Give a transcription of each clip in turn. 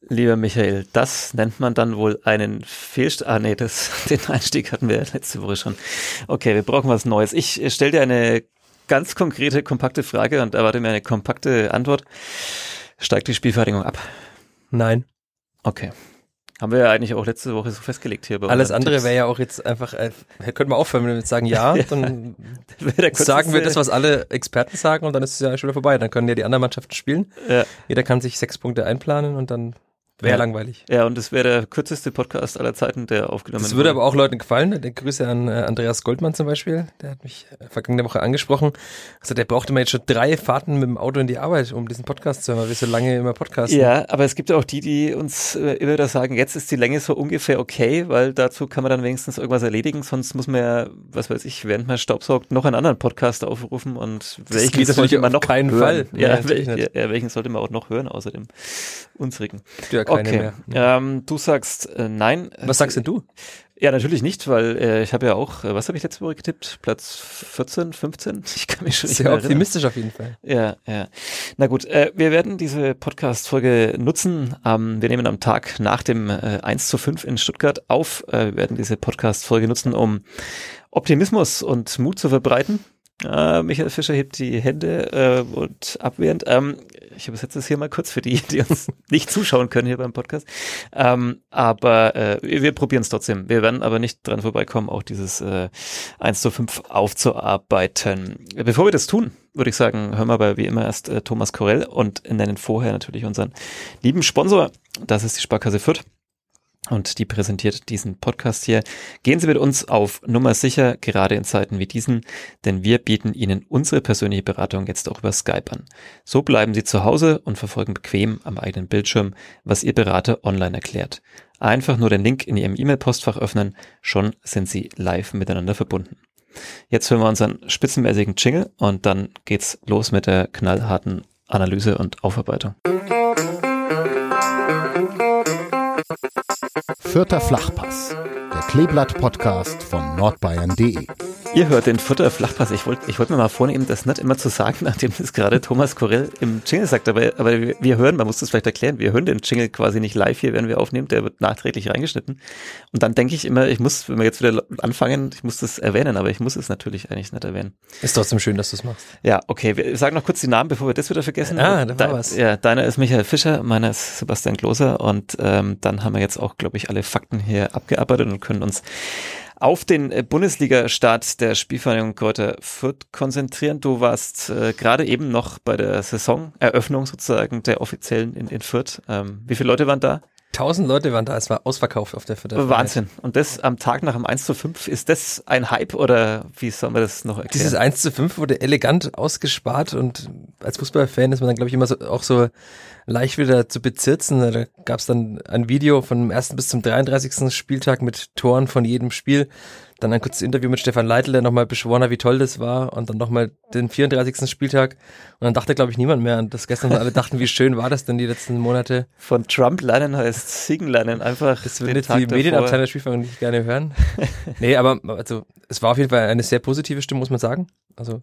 lieber Michael, das nennt man dann wohl einen Fehlstart. Ah, nee, das, den Einstieg hatten wir letzte Woche schon. Okay, wir brauchen was Neues. Ich stelle dir eine ganz konkrete, kompakte Frage und erwarte mir eine kompakte Antwort. Steigt die Spielvereinigung ab? Nein. Okay. Haben wir ja eigentlich auch letzte Woche so festgelegt hier. Bei Alles andere wäre ja auch jetzt einfach, äh, könnten wir aufhören, wenn wir jetzt sagen ja, dann sagen wir das, was alle Experten sagen und dann ist es ja schon wieder vorbei. Dann können ja die anderen Mannschaften spielen. Ja. Jeder kann sich sechs Punkte einplanen und dann Wäre ja. langweilig. Ja, und es wäre der kürzeste Podcast aller Zeiten, der aufgenommen wird. Das würde aber auch Leuten gefallen. Der Grüße an äh, Andreas Goldmann zum Beispiel. Der hat mich äh, vergangene Woche angesprochen. Also der brauchte mal jetzt schon drei Fahrten mit dem Auto in die Arbeit, um diesen Podcast zu hören, weil wir so lange immer podcasten. Ja, aber es gibt ja auch die, die uns äh, immer wieder sagen, jetzt ist die Länge so ungefähr okay, weil dazu kann man dann wenigstens irgendwas erledigen. Sonst muss man ja, was weiß ich, während man staubsaugt, noch einen anderen Podcast aufrufen und das welchen sollte man noch keinen hören? Fall. Ja, ja, welchen, ja, welchen sollte man auch noch hören, außer dem unsrigen. Ja, keine okay. mehr. Ähm, du sagst äh, nein. Was sagst denn du? Ja, natürlich nicht, weil äh, ich habe ja auch, äh, was habe ich letzte Woche getippt? Platz 14, 15? Ich kann mich schon nicht Sehr optimistisch auf jeden Fall. Ja, ja. Na gut, äh, wir werden diese Podcast-Folge nutzen. Ähm, wir nehmen am Tag nach dem äh, 1 zu 5 in Stuttgart auf. Äh, wir werden diese Podcast-Folge nutzen, um Optimismus und Mut zu verbreiten. Äh, Michael Fischer hebt die Hände äh, und abwehrend. Ähm, ich übersetze es hier mal kurz für die, die uns nicht zuschauen können hier beim Podcast. Ähm, aber äh, wir probieren es trotzdem. Wir werden aber nicht dran vorbeikommen, auch dieses äh, 1 zu 5 aufzuarbeiten. Bevor wir das tun, würde ich sagen, hören wir aber wie immer erst äh, Thomas Korell und nennen vorher natürlich unseren lieben Sponsor. Das ist die Sparkasse Fürth und die präsentiert diesen Podcast hier. Gehen Sie mit uns auf Nummer sicher, gerade in Zeiten wie diesen, denn wir bieten Ihnen unsere persönliche Beratung jetzt auch über Skype an. So bleiben Sie zu Hause und verfolgen bequem am eigenen Bildschirm, was Ihr Berater online erklärt. Einfach nur den Link in Ihrem E-Mail-Postfach öffnen, schon sind Sie live miteinander verbunden. Jetzt hören wir unseren spitzenmäßigen Jingle und dann geht's los mit der knallharten Analyse und Aufarbeitung. Vierter Flachpass, der Kleeblatt-Podcast von nordbayern.de. Ihr hört den Vierter Flachpass. Ich wollte ich wollt mir mal vornehmen, das nicht immer zu sagen, nachdem das gerade Thomas Korell im Jingle sagt. Aber, aber wir hören, man muss das vielleicht erklären, wir hören den Jingle quasi nicht live hier, wenn wir aufnehmen. Der wird nachträglich reingeschnitten. Und dann denke ich immer, ich muss, wenn wir jetzt wieder anfangen, ich muss das erwähnen, aber ich muss es natürlich eigentlich nicht erwähnen. Ist trotzdem schön, dass du es machst. Ja, okay. Wir sagen noch kurz die Namen, bevor wir das wieder vergessen. Ah, da war was. Ja, deiner ist Michael Fischer, meiner ist Sebastian Gloser und ähm, dann haben wir jetzt auch, glaube ich, alle Fakten hier abgearbeitet und können uns auf den äh, Bundesliga-Start der Spielvereinigung Kräuter Fürth konzentrieren. Du warst äh, gerade eben noch bei der Saisoneröffnung sozusagen der offiziellen in, in Fürth. Ähm, wie viele Leute waren da? Tausend Leute waren da, es war ausverkauft auf der Fürther Wahnsinn. Und das am Tag nach dem 1 zu 5, ist das ein Hype oder wie soll man das noch erklären? Dieses 1 zu 5 wurde elegant ausgespart und als Fußballfan ist man dann, glaube ich, immer so, auch so leicht wieder zu bezirzen. Da gab es dann ein Video von dem ersten bis zum 33. Spieltag mit Toren von jedem Spiel. Dann ein kurzes Interview mit Stefan Leitl, der nochmal beschworen hat, wie toll das war. Und dann nochmal den 34. Spieltag. Und dann dachte, glaube ich, niemand mehr an das gestern. alle dachten, wie schön war das denn die letzten Monate. Von Trump lernen heißt Siegen lernen. Einfach Das würden jetzt die Medienabteilung der Spielfang nicht gerne hören. nee, aber also es war auf jeden Fall eine sehr positive Stimme, muss man sagen. Also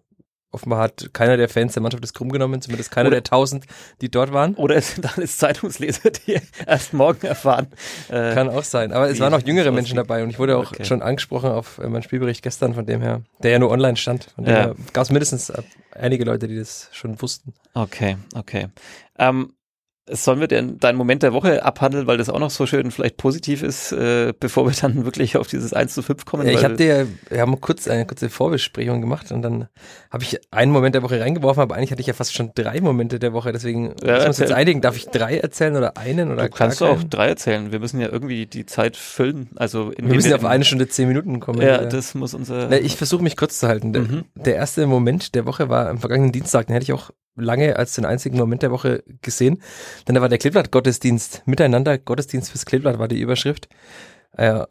Offenbar hat keiner der Fans der Mannschaft das krumm genommen, zumindest keiner oder, der tausend, die dort waren. Oder es sind alles Zeitungsleser, die erst morgen erfahren. Äh, Kann auch sein. Aber es waren auch jüngere Menschen dabei und ich wurde auch okay. schon angesprochen auf äh, meinen Spielbericht gestern, von dem her, der ja nur online stand. Von dem ja. gab es mindestens äh, einige Leute, die das schon wussten. Okay, okay. Ähm, Sollen wir denn deinen Moment der Woche abhandeln, weil das auch noch so schön vielleicht positiv ist, äh, bevor wir dann wirklich auf dieses 1 zu 5 kommen? Ja, ich habe dir, wir haben kurz eine kurze Vorbesprechung gemacht und dann habe ich einen Moment der Woche reingeworfen, aber eigentlich hatte ich ja fast schon drei Momente der Woche, deswegen ja, müssen wir uns jetzt einigen. Darf ich drei erzählen oder einen oder Du kannst auch drei erzählen. Wir müssen ja irgendwie die Zeit füllen. Also wir müssen ja auf eine Stunde zehn Minuten kommen. Ja, ja. das muss unser. Na, ich versuche mich kurz zu halten. Mhm. Der, erste Moment der Woche war am vergangenen Dienstag, den hätte ich auch lange als den einzigen Moment der Woche gesehen. Denn da war der Kleeblatt-Gottesdienst miteinander. Gottesdienst fürs Kleeblatt war die Überschrift. Äh,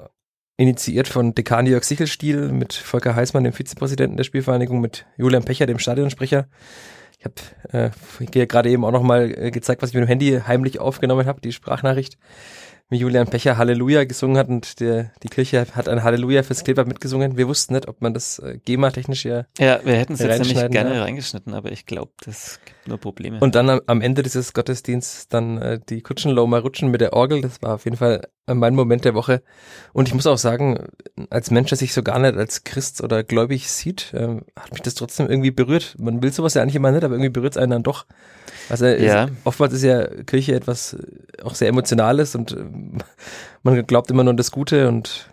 initiiert von Dekan Jörg Sichelstiel mit Volker Heißmann, dem Vizepräsidenten der Spielvereinigung, mit Julian Pecher, dem Stadionsprecher. Ich habe äh, gerade eben auch nochmal äh, gezeigt, was ich mit dem Handy heimlich aufgenommen habe, die Sprachnachricht wie Julian Pecher Halleluja gesungen hat und der, die Kirche hat ein Halleluja fürs Kleber mitgesungen. Wir wussten nicht, ob man das äh, GEMA-technisch ja Ja, wir hätten es jetzt nämlich gerne hat. reingeschnitten, aber ich glaube, das gibt nur Probleme. Und dann am, am Ende dieses Gottesdienstes dann äh, die Kutschenlow mal rutschen mit der Orgel, das war auf jeden Fall mein Moment der Woche. Und ich muss auch sagen, als Mensch, der sich so gar nicht als Christ oder gläubig sieht, äh, hat mich das trotzdem irgendwie berührt. Man will sowas ja eigentlich immer nicht, aber irgendwie berührt es einen dann doch. Also ja. Ist, oftmals ist ja Kirche etwas äh, auch sehr Emotionales und äh, man glaubt immer nur an das Gute und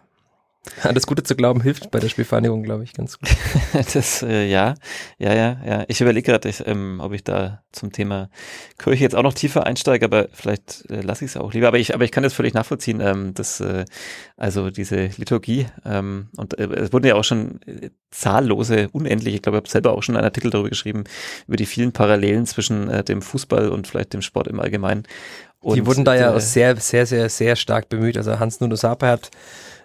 an das Gute zu glauben hilft bei der Spielvereinigung, glaube ich, ganz gut. das, äh, ja, ja, ja, ja. Ich überlege gerade, ähm, ob ich da zum Thema Kirche jetzt auch noch tiefer einsteige, aber vielleicht äh, lasse ich es auch lieber. Aber ich, aber ich kann das völlig nachvollziehen, ähm, dass äh, also diese Liturgie ähm, und äh, es wurden ja auch schon äh, zahllose, unendlich, ich glaube, ich habe selber auch schon einen Artikel darüber geschrieben, über die vielen Parallelen zwischen äh, dem Fußball und vielleicht dem Sport im Allgemeinen. Und, die wurden da ja äh, sehr, sehr, sehr, sehr stark bemüht. Also Hans Nuno Sapa hat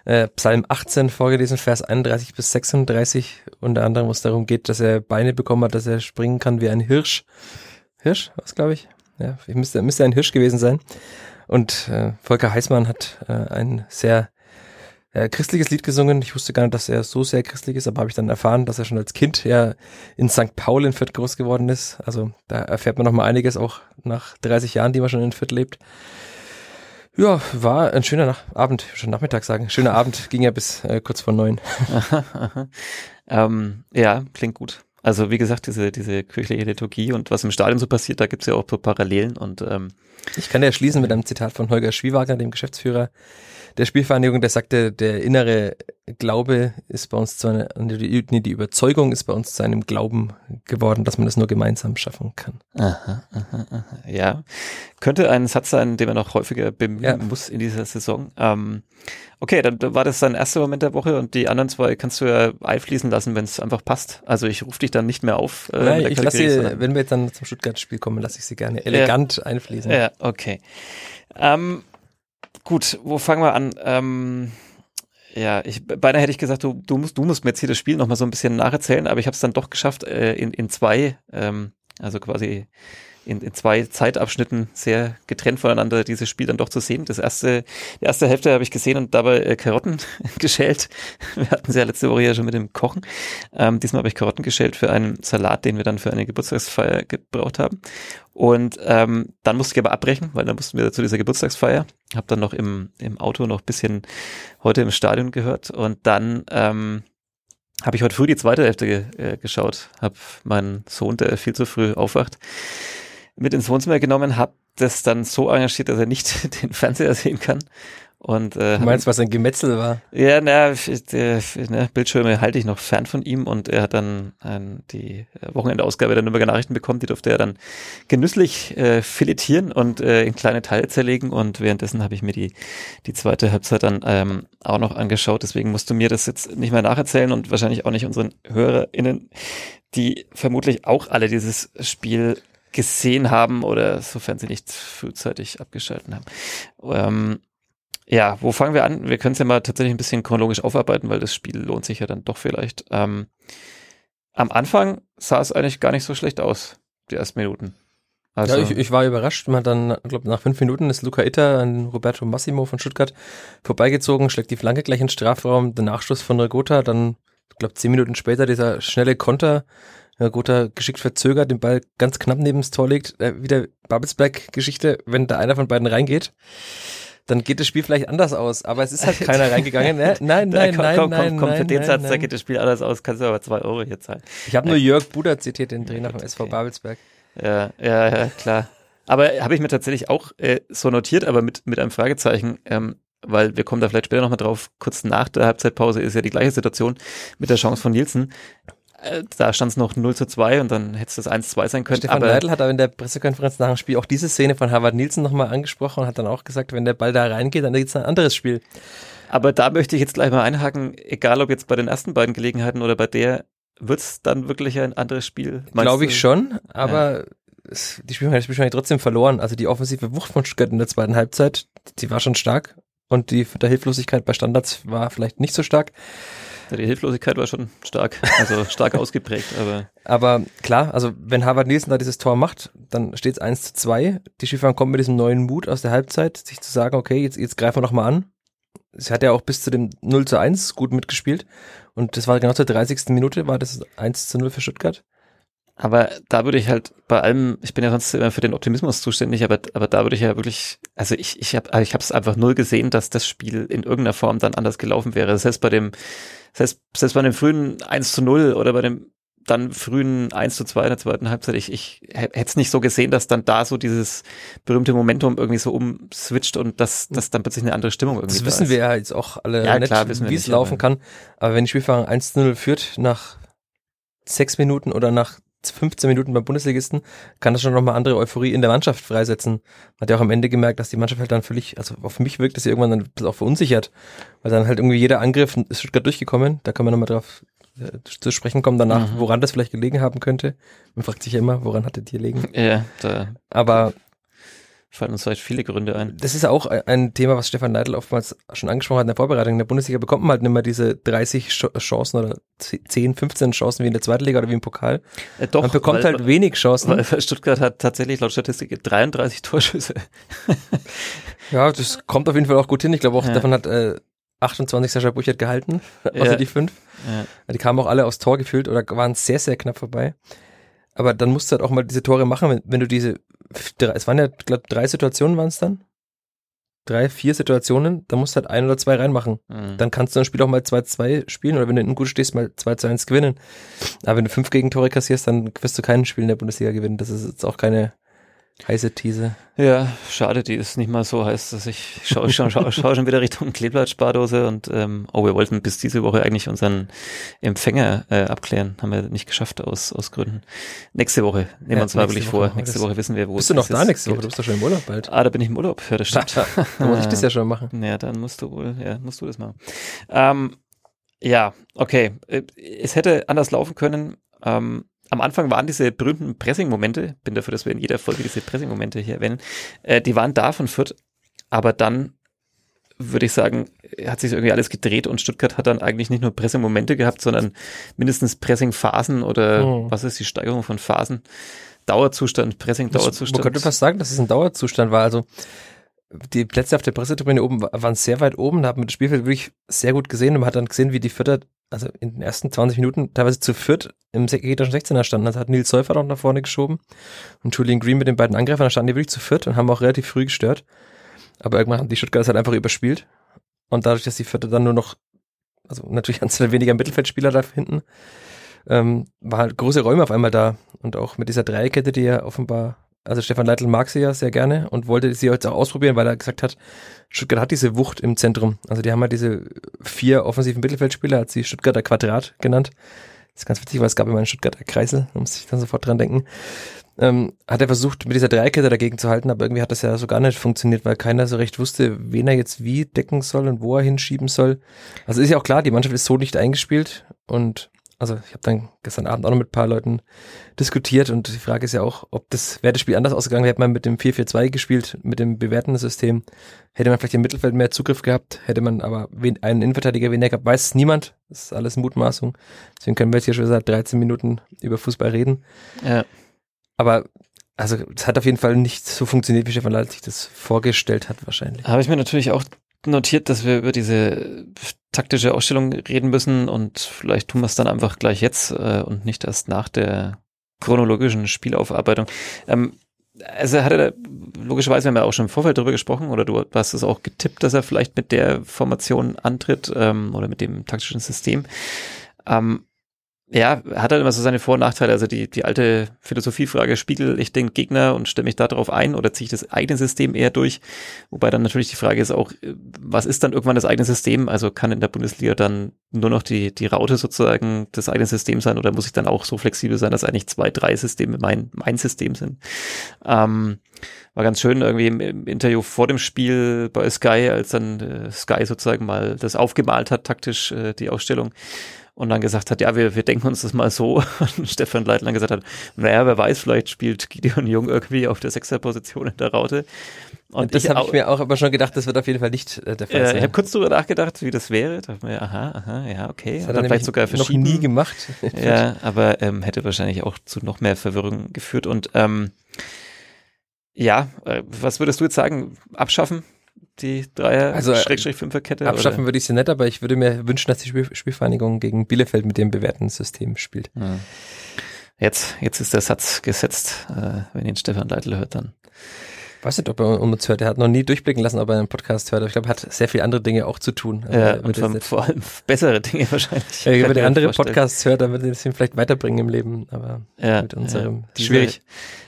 äh, Psalm 18 vorgelesen, Vers 31 bis 36, unter anderem, wo es darum geht, dass er Beine bekommen hat, dass er springen kann wie ein Hirsch. Hirsch, was glaube ich? Ja, ich müsste, müsste ein Hirsch gewesen sein. Und äh, Volker Heißmann hat äh, ein sehr äh, christliches Lied gesungen. Ich wusste gar nicht, dass er so sehr christlich ist, aber habe ich dann erfahren, dass er schon als Kind ja in St. Paul in Fürth groß geworden ist. Also da erfährt man noch mal einiges, auch nach 30 Jahren, die man schon in Fürth lebt. Ja, war ein schöner Nach Abend, schon Nachmittag sagen. Schöner Abend, ging ja bis äh, kurz vor neun. ähm, ja, klingt gut. Also wie gesagt, diese, diese kirchliche Liturgie und was im Stadion so passiert, da gibt's ja auch so Parallelen und ähm, ich kann ja schließen mit einem Zitat von Holger Schwiewagner, dem Geschäftsführer der Spielvereinigung, der sagte, der innere Glaube ist bei uns zu einer, die, die Überzeugung ist bei uns zu einem Glauben geworden, dass man das nur gemeinsam schaffen kann. Aha, aha, aha. Ja, könnte ein Satz sein, den man noch häufiger bemühen ja. muss in dieser Saison. Ähm, okay, dann war das dein erster Moment der Woche und die anderen zwei kannst du ja einfließen lassen, wenn es einfach passt. Also ich rufe dich dann nicht mehr auf. Äh, Nein, ich lasse sie, wenn wir jetzt dann zum Stuttgart-Spiel kommen, lasse ich sie gerne elegant ja. einfließen. Ja, okay. Ähm, Gut, wo fangen wir an? Ähm, ja, ich beinahe hätte ich gesagt, du, du musst, du musst mir jetzt hier das Spiel nochmal so ein bisschen nacherzählen, aber ich habe es dann doch geschafft, äh, in, in zwei, ähm, also quasi in, in zwei Zeitabschnitten sehr getrennt voneinander dieses Spiel dann doch zu sehen. Das erste, die erste Hälfte habe ich gesehen und dabei äh, Karotten geschält. Wir hatten sie ja letzte Woche ja schon mit dem Kochen. Ähm, diesmal habe ich Karotten geschält für einen Salat, den wir dann für eine Geburtstagsfeier gebraucht haben. Und ähm, dann musste ich aber abbrechen, weil dann mussten wir zu dieser Geburtstagsfeier. Habe dann noch im, im Auto noch bisschen heute im Stadion gehört und dann ähm, habe ich heute früh die zweite Hälfte ge äh, geschaut. Habe meinen Sohn, der viel zu früh aufwacht, mit ins Wohnzimmer genommen, habe das dann so engagiert, dass er nicht den Fernseher sehen kann und, äh, du meinst, was ein Gemetzel war? Ja, na, der, ne, Bildschirme halte ich noch fern von ihm und er hat dann ein, die Wochenendausgabe der Nürnberger Nachrichten bekommen, die durfte er dann genüsslich äh, filetieren und äh, in kleine Teile zerlegen und währenddessen habe ich mir die, die zweite Halbzeit dann ähm, auch noch angeschaut, deswegen musst du mir das jetzt nicht mehr nacherzählen und wahrscheinlich auch nicht unseren HörerInnen, die vermutlich auch alle dieses Spiel gesehen haben oder sofern sie nicht frühzeitig abgeschalten haben. Ähm, ja, wo fangen wir an? Wir können es ja mal tatsächlich ein bisschen chronologisch aufarbeiten, weil das Spiel lohnt sich ja dann doch vielleicht. Ähm, am Anfang sah es eigentlich gar nicht so schlecht aus, die ersten Minuten. Also, ja, ich, ich war überrascht. Man hat dann, glaube nach fünf Minuten ist Luca Itter an Roberto Massimo von Stuttgart vorbeigezogen, schlägt die Flanke gleich in den Strafraum, der Nachschuss von Regota, dann, ich glaube zehn Minuten später dieser schnelle Konter, Regota geschickt verzögert, den Ball ganz knapp neben das Tor legt, äh, wieder Babelsberg-Geschichte, wenn da einer von beiden reingeht dann geht das Spiel vielleicht anders aus. Aber es ist halt keiner reingegangen. Ne? Nein, nein, komm, nein, komm, nein, komm, nein, für den nein, Satz, nein. da geht das Spiel anders aus, kannst du aber zwei Euro hier zahlen. Ich habe nur Jörg Buder zitiert, den Trainer vom SV Babelsberg. Ja, ja, ja, klar. Aber habe ich mir tatsächlich auch äh, so notiert, aber mit, mit einem Fragezeichen, ähm, weil wir kommen da vielleicht später nochmal drauf, kurz nach der Halbzeitpause ist ja die gleiche Situation mit der Chance von Nielsen. Da stand es noch 0 zu 2 und dann hätte es das 1-2 sein können. Stefan aber Leitl hat aber in der Pressekonferenz nach dem Spiel auch diese Szene von Harvard Nielsen nochmal angesprochen und hat dann auch gesagt, wenn der Ball da reingeht, dann gibt es ein anderes Spiel. Aber da möchte ich jetzt gleich mal einhaken, egal ob jetzt bei den ersten beiden Gelegenheiten oder bei der, wird es dann wirklich ein anderes Spiel? Glaube ich schon, aber ja. die Spielmannschaft hat trotzdem verloren. Also die offensive Wucht von Stuttgart in der zweiten Halbzeit, die war schon stark. Und die der Hilflosigkeit bei Standards war vielleicht nicht so stark. Ja, die Hilflosigkeit war schon stark, also stark ausgeprägt, aber. Aber klar, also wenn Harvard Nielsen da dieses Tor macht, dann steht es 1 zu 2. Die Schiffer kommen mit diesem neuen Mut aus der Halbzeit, sich zu sagen, okay, jetzt, jetzt greifen wir noch mal an. Sie hat ja auch bis zu dem 0 zu 1 gut mitgespielt. Und das war genau zur 30. Minute, war das 1 zu 0 für Stuttgart. Aber da würde ich halt bei allem, ich bin ja sonst immer für den Optimismus zuständig, aber, aber da würde ich ja wirklich, also ich, ich habe ich es einfach null gesehen, dass das Spiel in irgendeiner Form dann anders gelaufen wäre. Das heißt, bei dem, das heißt, selbst bei dem frühen 1 zu 0 oder bei dem dann frühen 1 zu 2 in der zweiten Halbzeit, ich, ich hätte es nicht so gesehen, dass dann da so dieses berühmte Momentum irgendwie so umswitcht und dass, dass dann plötzlich eine andere Stimmung irgendwie Das wissen da wir ja jetzt auch alle Ja, wir wie es laufen aber- kann. Aber wenn die Spielfahrer 1 zu 0 führt nach sechs Minuten oder nach 15 Minuten beim Bundesligisten, kann das schon nochmal andere Euphorie in der Mannschaft freisetzen. Man hat ja auch am Ende gemerkt, dass die Mannschaft halt dann völlig, also auf mich wirkt das ja irgendwann dann auch verunsichert, weil dann halt irgendwie jeder Angriff ist Stuttgart durchgekommen. Da kann man nochmal drauf äh, zu sprechen kommen danach, Mhm. woran das vielleicht gelegen haben könnte. Man fragt sich ja immer, woran hat das hier gelegen? Ja, da Aber fallen uns vielleicht viele Gründe ein. das ist auch ein Thema, was Stefan Neidl oftmals schon angesprochen hat in der Vorbereitung. In der Bundesliga bekommt man halt nicht mehr diese 30 Ch- Chancen oder 10, 15 Chancen wie in der zweiten Liga oder wie im Pokal. Äh, doch, man bekommt weil, halt wenig Chancen. weil Stuttgart hat tatsächlich laut Statistik 33 Torschüsse. ja, das kommt auf jeden Fall auch gut hin. Ich glaube auch, Ja. davon hat äh, 28 Sascha Burchert gehalten, außer Ja. die fünf. Ja. Die kamen auch alle aufs Tor gefühlt oder waren sehr, sehr knapp vorbei. Aber dann musst du halt auch mal diese Tore machen, wenn, wenn du diese, es waren ja, glaube drei Situationen waren es dann. Drei, vier Situationen, da musst du halt ein oder zwei reinmachen. Mhm. Dann kannst du ein Spiel auch mal 2-2 spielen oder wenn du hinten gut stehst, mal 2-1 gewinnen. Aber wenn du fünf Gegentore kassierst, dann wirst du kein Spiel in der Bundesliga gewinnen. Das ist jetzt auch keine heiße These. Ja, schade, die ist nicht mal so heiß, dass ich schaue schau, schau, schau schon wieder Richtung Kleeblatt-Spardose und ähm, oh, wir wollten bis diese Woche eigentlich unseren Empfänger äh, abklären, haben wir nicht geschafft aus, aus Gründen. Nächste Woche nehmen wir Ja, uns mal wirklich Woche vor. wir Nächste. Woche wissen wir, wo Bist es du noch da nächste Woche? geht. Du bist doch schon im Urlaub bald. Ah, da bin ich im Urlaub, ja, das stimmt. da muss ich das ja schon machen. Ja, dann musst du wohl, ja, musst du das machen. Ähm, ja, okay. Äh, Es hätte anders laufen können. Ähm, am Anfang waren diese berühmten Pressing-Momente, bin dafür, dass wir in jeder Folge diese Pressing-Momente hier erwähnen, äh, die waren da von Fürth, aber dann würde ich sagen, hat sich irgendwie alles gedreht und Stuttgart hat dann eigentlich nicht nur Pressing-Momente gehabt, sondern mindestens Pressing-Phasen oder Mhm. was ist die Steigerung von Phasen? Dauerzustand, Pressing-Dauerzustand. Man könnte fast sagen, dass es ein Dauerzustand war. Also die Plätze auf der Pressetribüne oben wa- waren sehr weit oben, da hat man das Spielfeld wirklich sehr gut gesehen und man hat dann gesehen, wie die Vierter, also in den ersten 20 Minuten teilweise zu viert im gegnerischen 16er standen. Also hat Nils Säufer noch nach vorne geschoben und Julian Green mit den beiden Angreifern, da standen die wirklich zu viert und haben auch relativ früh gestört. Aber irgendwann haben die Stuttgarter halt einfach überspielt und dadurch, dass die Vierter dann nur noch, also natürlich Anzahl weniger Mittelfeldspieler da hinten, ähm, war halt große Räume auf einmal da und auch mit dieser Dreierkette, die ja offenbar, also Stefan Leitl mag sie ja sehr gerne und wollte sie jetzt auch ausprobieren, weil er gesagt hat, Stuttgart hat diese Wucht im Zentrum. Also die haben halt diese vier offensiven Mittelfeldspieler, hat sie Stuttgarter Quadrat genannt. Das ist ganz witzig, weil es gab immer einen Stuttgarter Kreisel, da muss ich dann sofort dran denken. Ähm, hat er versucht, mit dieser Dreierkette dagegen zu halten, aber irgendwie hat das ja so gar nicht funktioniert, weil keiner so recht wusste, wen er jetzt wie decken soll und wo er hinschieben soll. Also ist ja auch klar, die Mannschaft ist so nicht eingespielt und also ich habe dann gestern Abend auch noch mit ein paar Leuten diskutiert und die Frage ist ja auch, ob das, wäre das Spiel anders ausgegangen, hätte man mit dem 4-4-2 gespielt, mit dem bewährten System, hätte man vielleicht im Mittelfeld mehr Zugriff gehabt, hätte man aber wen, einen Innenverteidiger weniger gehabt, weiß es niemand, das ist alles Mutmaßung, deswegen können wir jetzt hier schon seit 13 Minuten über Fußball reden, Ja. aber also es hat auf jeden Fall nicht so funktioniert, wie Stefan Leitl sich das vorgestellt hat wahrscheinlich. Habe ich mir natürlich auch notiert, dass wir über diese taktische Ausstellung reden müssen und vielleicht tun wir es dann einfach gleich jetzt äh, und nicht erst nach der chronologischen Spielaufarbeitung. Ähm, also hat er logischerweise, wir haben ja auch schon im Vorfeld darüber gesprochen oder du hast es auch getippt, dass er vielleicht mit der Formation antritt ähm, oder mit dem taktischen System. Ähm, ja, hat halt immer so seine Vor- und Nachteile. Also die, die alte Philosophiefrage, spiegel ich den Gegner und stelle mich da drauf ein oder ziehe ich das eigene System eher durch? Wobei dann natürlich die Frage ist auch, was ist dann irgendwann das eigene System? Also kann in der Bundesliga dann nur noch die, die Raute sozusagen das eigene System sein oder muss ich dann auch so flexibel sein, dass eigentlich zwei, drei Systeme mein, mein System sind? Ähm, war ganz schön irgendwie im, im Interview vor dem Spiel bei Sky, als dann äh, Sky sozusagen mal das aufgemalt hat, taktisch äh, die Ausstellung. Und dann gesagt hat, ja, wir, wir denken uns das mal so. Und Stefan Leitler gesagt hat, naja, wer weiß, vielleicht spielt Gideon Jung irgendwie auf der Sechserposition in der Raute. Und das habe ich mir auch immer schon gedacht, das wird auf jeden Fall nicht äh, der Fall äh, sein. Ich habe kurz darüber nachgedacht, wie das wäre. Da mir, aha, aha, ja, okay. Das hat er vielleicht sogar noch nie gemacht. ja, aber ähm, hätte wahrscheinlich auch zu noch mehr Verwirrung geführt. Und ähm, ja, äh, was würdest du jetzt sagen? Abschaffen? Die Dreier also, Schrägstrich Fünferkette? Abschaffen oder? würde ich sie nicht, aber ich würde mir wünschen, dass die Spiel Spielvereinigung gegen Bielefeld mit dem bewährten System spielt. Hm. Jetzt, jetzt ist der Satz gesetzt. Äh, wenn ihn Stefan Leitl hört, dann weiß nicht, ob er uns hört. Er hat noch nie durchblicken lassen, ob er einen Podcast hört. Aber ich glaube, er hat sehr viele andere Dinge auch zu tun. Ja, und vor, vor allem bessere Dinge wahrscheinlich. Ja, wenn er andere vorstellen. Podcasts hört, dann wird er es ihm vielleicht weiterbringen im Leben. Aber ja, mit unserem ja. schwierig.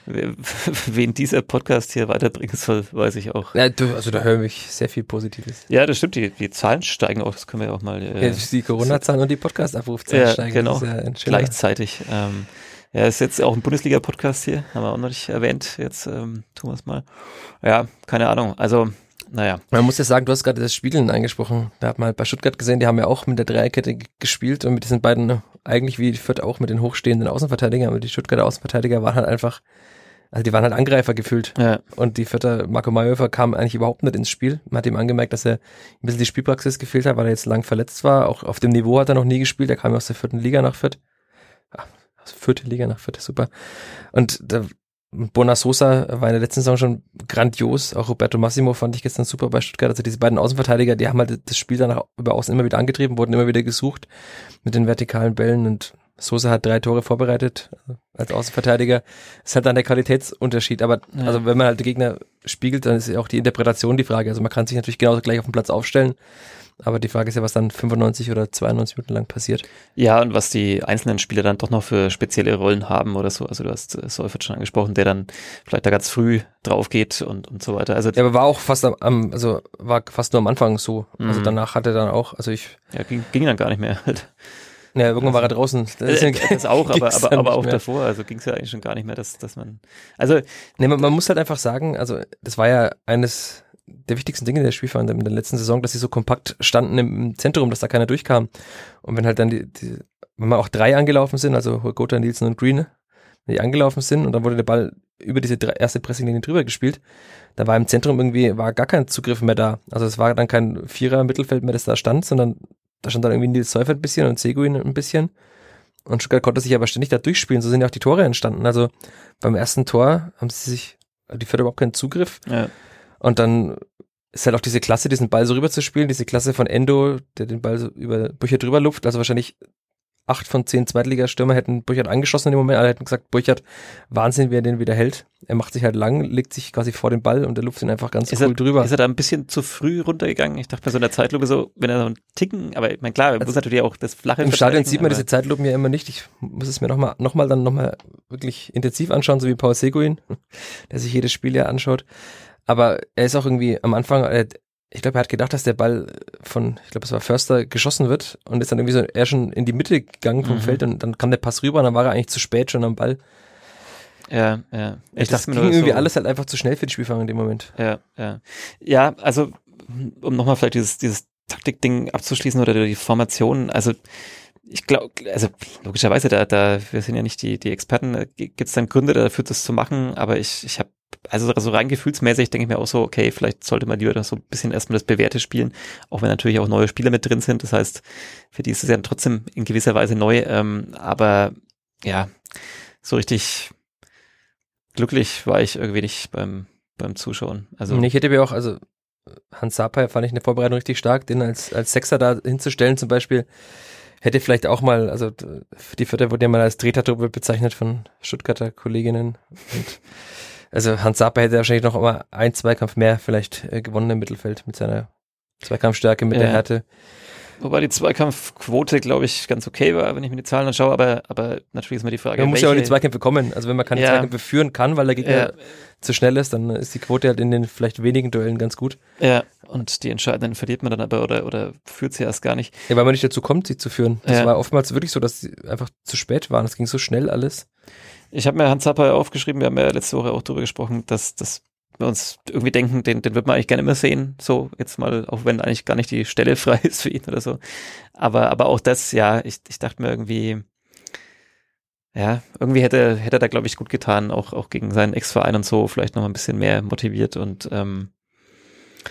Wen dieser Podcast hier weiterbringen soll, weiß ich auch. Ja, du, also da höre ich sehr viel Positives. Ja, das stimmt. Die, die Zahlen steigen auch. Das können wir ja auch mal. Äh, ja, die Corona-Zahlen und die Podcast-Abrufzahlen ja, steigen. Genau. Gleichzeitig. Ähm, ja, ist jetzt auch ein Bundesliga-Podcast hier, haben wir auch noch nicht erwähnt. Jetzt ähm, tun wir es mal. Ja, keine Ahnung. Also, naja. Man muss ja sagen, du hast gerade das Spielen angesprochen. Wir haben halt bei Stuttgart gesehen, die haben ja auch mit der Dreierkette gespielt und mit diesen beiden, ne, eigentlich wie Fürth auch mit den hochstehenden Außenverteidigern, aber die Stuttgarter Außenverteidiger waren halt einfach, also die waren halt Angreifer gefühlt. Ja. Und die Vierter, Marco Mayhofer kam eigentlich überhaupt nicht ins Spiel. Man hat ihm angemerkt, dass er ein bisschen die Spielpraxis gefehlt hat, weil er jetzt lang verletzt war. Auch auf dem Niveau hat er noch nie gespielt. Er kam ja aus der vierten Liga nach Fürth vierte Liga nach vierte, super. Und da, Bona Sosa war in der letzten Saison schon grandios. Auch Roberto Massimo fand ich gestern super bei Stuttgart. Also diese beiden Außenverteidiger, die haben halt das Spiel danach über außen immer wieder angetrieben, wurden immer wieder gesucht mit den vertikalen Bällen und Sosa hat drei Tore vorbereitet also als Außenverteidiger. ist halt dann der Qualitätsunterschied. Aber ja. also wenn man halt den Gegner spiegelt, dann ist ja auch die Interpretation die Frage. Also man kann sich natürlich genauso gleich auf dem Platz aufstellen. Aber die Frage ist ja, was dann 95 oder 92 Minuten lang passiert. Ja, und was die einzelnen Spieler dann doch noch für spezielle Rollen haben oder so. Also du hast äh, Seufert schon angesprochen, der dann vielleicht da ganz früh drauf geht und, und so weiter. Also ja, aber war auch fast am, also war fast nur am Anfang so. Also mhm. danach hat er dann auch, also ich. Ja, ging, ging dann gar nicht mehr halt. Ja, irgendwann also, war er draußen. Das, äh, das auch, aber, aber, aber auch mehr. davor. Also ging es ja eigentlich schon gar nicht mehr, dass, dass man. Also. Nee, man, man muss halt einfach sagen, also das war ja eines der wichtigsten Dinge der Spielfahrer in der letzten Saison, dass sie so kompakt standen im Zentrum, dass da keiner durchkam. Und wenn halt dann die, die wenn mal auch drei angelaufen sind, also Gotha, Nielsen und Green, die angelaufen sind und dann wurde der Ball über diese erste Pressinglinie drüber gespielt, da war im Zentrum irgendwie, war gar kein Zugriff mehr da. Also es war dann kein Vierer Mittelfeld mehr, das da stand, sondern da stand dann irgendwie Nils Seufert ein bisschen und Seguin ein bisschen. Und Stuttgart konnte sich aber ständig da durchspielen. So sind ja auch die Tore entstanden. Also beim ersten Tor haben sie sich, die Förder überhaupt keinen Zugriff. Ja. Und dann ist halt auch diese Klasse, diesen Ball so rüber zu spielen, diese Klasse von Endo, der den Ball so über Bücher drüber luft. Also wahrscheinlich acht von zehn Zweitligastürmer hätten Burchard angeschossen in dem Moment. Alle hätten gesagt, Burchard, Wahnsinn, wie er den wieder hält. Er macht sich halt lang, legt sich quasi vor den Ball und der luft ihn einfach ganz ist cool er, drüber. Ist er da ein bisschen zu früh runtergegangen? Ich dachte bei so einer Zeitlupe so, wenn er so einen Ticken, aber ich meine, klar, er also muss natürlich auch das flache Im Stadion sieht man diese Zeitlupen ja immer nicht. Ich muss es mir nochmal, noch mal dann nochmal wirklich intensiv anschauen, so wie Paul Seguin, der sich jedes Spiel ja anschaut. Aber er ist auch irgendwie am Anfang, äh, ich glaube, er hat gedacht, dass der Ball von, ich glaube, es war Förster, geschossen wird und ist dann irgendwie so, er schon in die Mitte gegangen vom mhm. Feld und dann kam der Pass rüber und dann war er eigentlich zu spät schon am Ball. Ja, ja. Ich das dachte mir ging irgendwie so, alles halt einfach zu schnell für die Spielfahrer in dem Moment. Ja, ja. Ja, also, um nochmal vielleicht dieses, dieses Taktikding abzuschließen oder die Formation, also, ich glaube, also logischerweise, da, da, wir sind ja nicht die, die Experten, gibt es dann Gründe dafür, das zu machen, aber ich, ich habe also so rein gefühlsmäßig denke ich mir auch so, okay, vielleicht sollte man lieber so ein bisschen erstmal das Bewährte spielen, auch wenn natürlich auch neue Spieler mit drin sind. Das heißt, für die ist es ja trotzdem in gewisser Weise neu, ähm, aber ja, so richtig glücklich war ich irgendwie nicht beim, beim Zuschauen. Also ich hätte mir auch, also Hans Sapai fand ich in der Vorbereitung richtig stark, den als, als Sechser da hinzustellen zum Beispiel, hätte vielleicht auch mal, also die Vierter wurde ja mal als Tretertruppe bezeichnet von Stuttgarter Kolleginnen und also Hans Saper hätte wahrscheinlich noch immer ein Zweikampf mehr vielleicht äh, gewonnen im Mittelfeld mit seiner Zweikampfstärke, mit ja. der Härte. Wobei die Zweikampfquote, glaube ich, ganz okay war, wenn ich mir die Zahlen anschaue, aber, aber natürlich ist mir die Frage. Man muss ja auch in die Zweikämpfe kommen. Also wenn man keine ja. Zweikämpfe führen kann, weil der Gegner ja. zu schnell ist, dann ist die Quote halt in den vielleicht wenigen Duellen ganz gut. Ja, und die entscheidenden verliert man dann aber oder, oder führt sie erst gar nicht. Ja, weil man nicht dazu kommt, sie zu führen. Das ja. war oftmals wirklich so, dass sie einfach zu spät waren. Es ging so schnell alles. Ich habe mir Hans Zapper aufgeschrieben, wir haben ja letzte Woche auch darüber gesprochen, dass, dass wir uns irgendwie denken, den, den wird man eigentlich gerne immer sehen, so jetzt mal, auch wenn eigentlich gar nicht die Stelle frei ist für ihn oder so. Aber, aber auch das, ja, ich, ich dachte mir irgendwie, ja, irgendwie hätte, hätte er da, glaube ich, gut getan, auch, auch gegen seinen Ex-Verein und so, vielleicht noch mal ein bisschen mehr motiviert und ähm,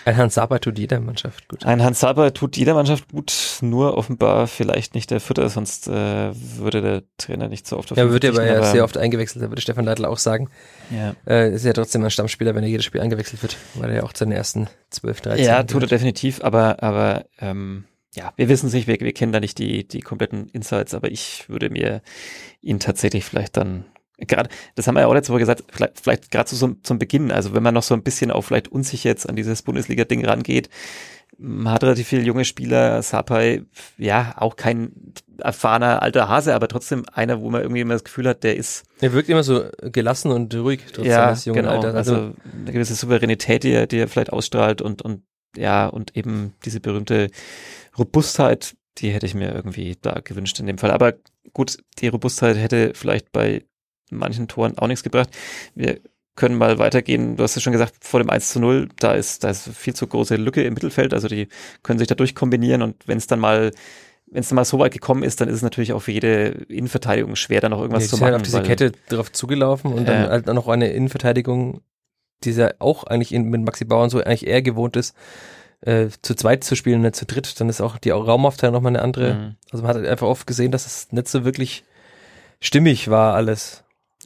ein Hans Saber tut jeder Mannschaft gut. Ein Hans Saber tut jeder Mannschaft gut, nur offenbar vielleicht nicht der Vierter, sonst äh, würde der Trainer nicht so oft auf Ja, wird aber ja sehr oft eingewechselt, da würde Stefan Leitl auch sagen. Ja. Äh, ist ja trotzdem ein Stammspieler, wenn er jedes Spiel eingewechselt wird, weil er ja auch zu den ersten 12, 13 Ja, tut er definitiv, aber, aber ähm, ja, wir wissen es nicht, wir, wir kennen da nicht die, die kompletten Insights, aber ich würde mir ihn tatsächlich vielleicht dann gerade, das haben wir ja auch letzte Woche gesagt, vielleicht, vielleicht gerade so zum, zum Beginn, also wenn man noch so ein bisschen auch vielleicht unsicher jetzt an dieses Bundesliga-Ding rangeht, man hat relativ viele junge Spieler, Sapai, ja, auch kein erfahrener alter Hase, aber trotzdem einer, wo man irgendwie immer das Gefühl hat, der ist. Er wirkt immer so gelassen und ruhig, trotzdem ja, das junge genau, Alter. Also, also eine gewisse Souveränität, die er, die er vielleicht ausstrahlt und, und ja, und eben diese berühmte Robustheit, die hätte ich mir irgendwie da gewünscht in dem Fall. Aber gut, die Robustheit hätte vielleicht bei manchen Toren auch nichts gebracht. Wir können mal weitergehen. Du hast es schon gesagt, vor dem 1 zu 0, da ist, da ist viel zu große Lücke im Mittelfeld. Also die können sich da durchkombinieren und wenn es dann mal wenn es dann mal so weit gekommen ist, dann ist es natürlich auch für jede Innenverteidigung schwer, da noch irgendwas ja, zu machen. Halt auf diese Kette drauf zugelaufen und äh, dann halt noch eine Innenverteidigung, die ja auch eigentlich in, mit Maxi Bauern so eigentlich eher gewohnt ist, äh, zu zweit zu spielen, nicht zu dritt, dann ist auch die Raumaufteilung nochmal eine andere. Mhm. Also man hat einfach oft gesehen, dass es nicht so wirklich stimmig war alles.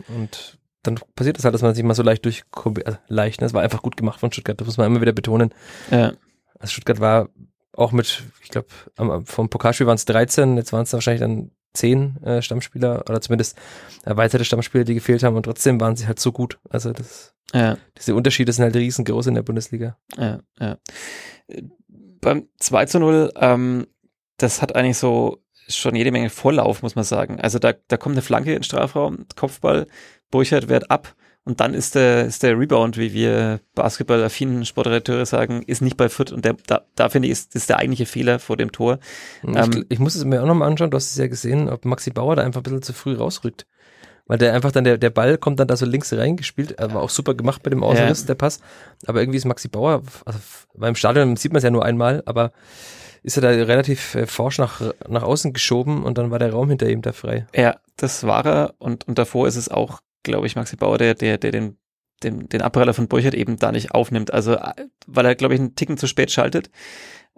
Und dann passiert es halt, dass man sich mal so leicht durch, also leicht, ne? es war einfach gut gemacht von Stuttgart, das muss man immer wieder betonen. Ja. Also Stuttgart war auch mit, ich glaube, vom Pokalspiel waren es 13, jetzt waren es wahrscheinlich dann 10 äh, Stammspieler oder zumindest erweiterte Stammspieler, die gefehlt haben und trotzdem waren sie halt so gut. Also das, ja. diese Unterschiede sind halt riesengroß in der Bundesliga. Ja, ja. Beim 2 zu 0, ähm, das hat eigentlich so schon jede Menge Vorlauf, muss man sagen. Also da, da kommt eine Flanke in den Strafraum, Kopfball, Burchard wehrt ab und dann ist der, ist der Rebound, wie wir basketballaffinen Sportredakteure sagen, ist nicht bei Fürth und der, da, da finde ich, ist, ist der eigentliche Fehler vor dem Tor. Ich, ähm, ich muss es mir auch nochmal anschauen, du hast es ja gesehen, ob Maxi Bauer da einfach ein bisschen zu früh rausrückt. Weil der einfach dann, der, der Ball kommt dann da so links reingespielt, war auch super gemacht bei dem Außenriss, ja. der Pass. Aber irgendwie ist Maxi Bauer, also beim Stadion sieht man es ja nur einmal, aber ist er da relativ äh, forsch nach, nach außen geschoben und dann war der Raum hinter ihm da frei. Ja, das war er und, und davor ist es auch, glaube ich, Maxi Bauer, der, der, der den, den, den Abpraller von Burchert eben da nicht aufnimmt. Also, äh, weil er, glaube ich, einen Ticken zu spät schaltet.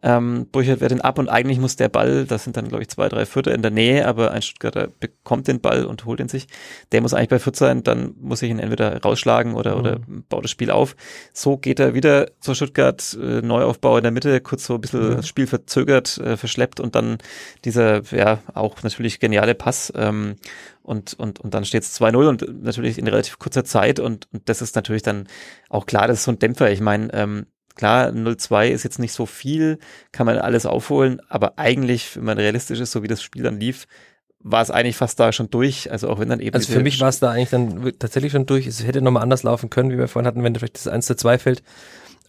Ähm, Burchard wehrt den ab und eigentlich muss der Ball, das sind dann glaube ich zwei, drei Viertel in der Nähe, aber ein Stuttgarter bekommt den Ball und holt ihn sich. Der muss eigentlich bei Fürth sein, dann muss ich ihn entweder rausschlagen oder, mhm. oder baut das Spiel auf. So geht er wieder zu Stuttgart, äh, Neuaufbau in der Mitte, kurz so ein bisschen mhm. das Spiel verzögert, äh, verschleppt und dann dieser, ja, auch natürlich geniale Pass. Ähm, und, und, und dann steht es 2-0 und natürlich in relativ kurzer Zeit und, und das ist natürlich dann auch klar, das ist so ein Dämpfer. Ich meine, ähm, Klar, 0-2 ist jetzt nicht so viel, kann man alles aufholen, aber eigentlich, wenn man realistisch ist, so wie das Spiel dann lief, war es eigentlich fast da schon durch. Also auch wenn dann eben. Also für mich war es da eigentlich dann tatsächlich schon durch. Es hätte nochmal anders laufen können, wie wir vorhin hatten, wenn vielleicht das 1 zu 2 fällt.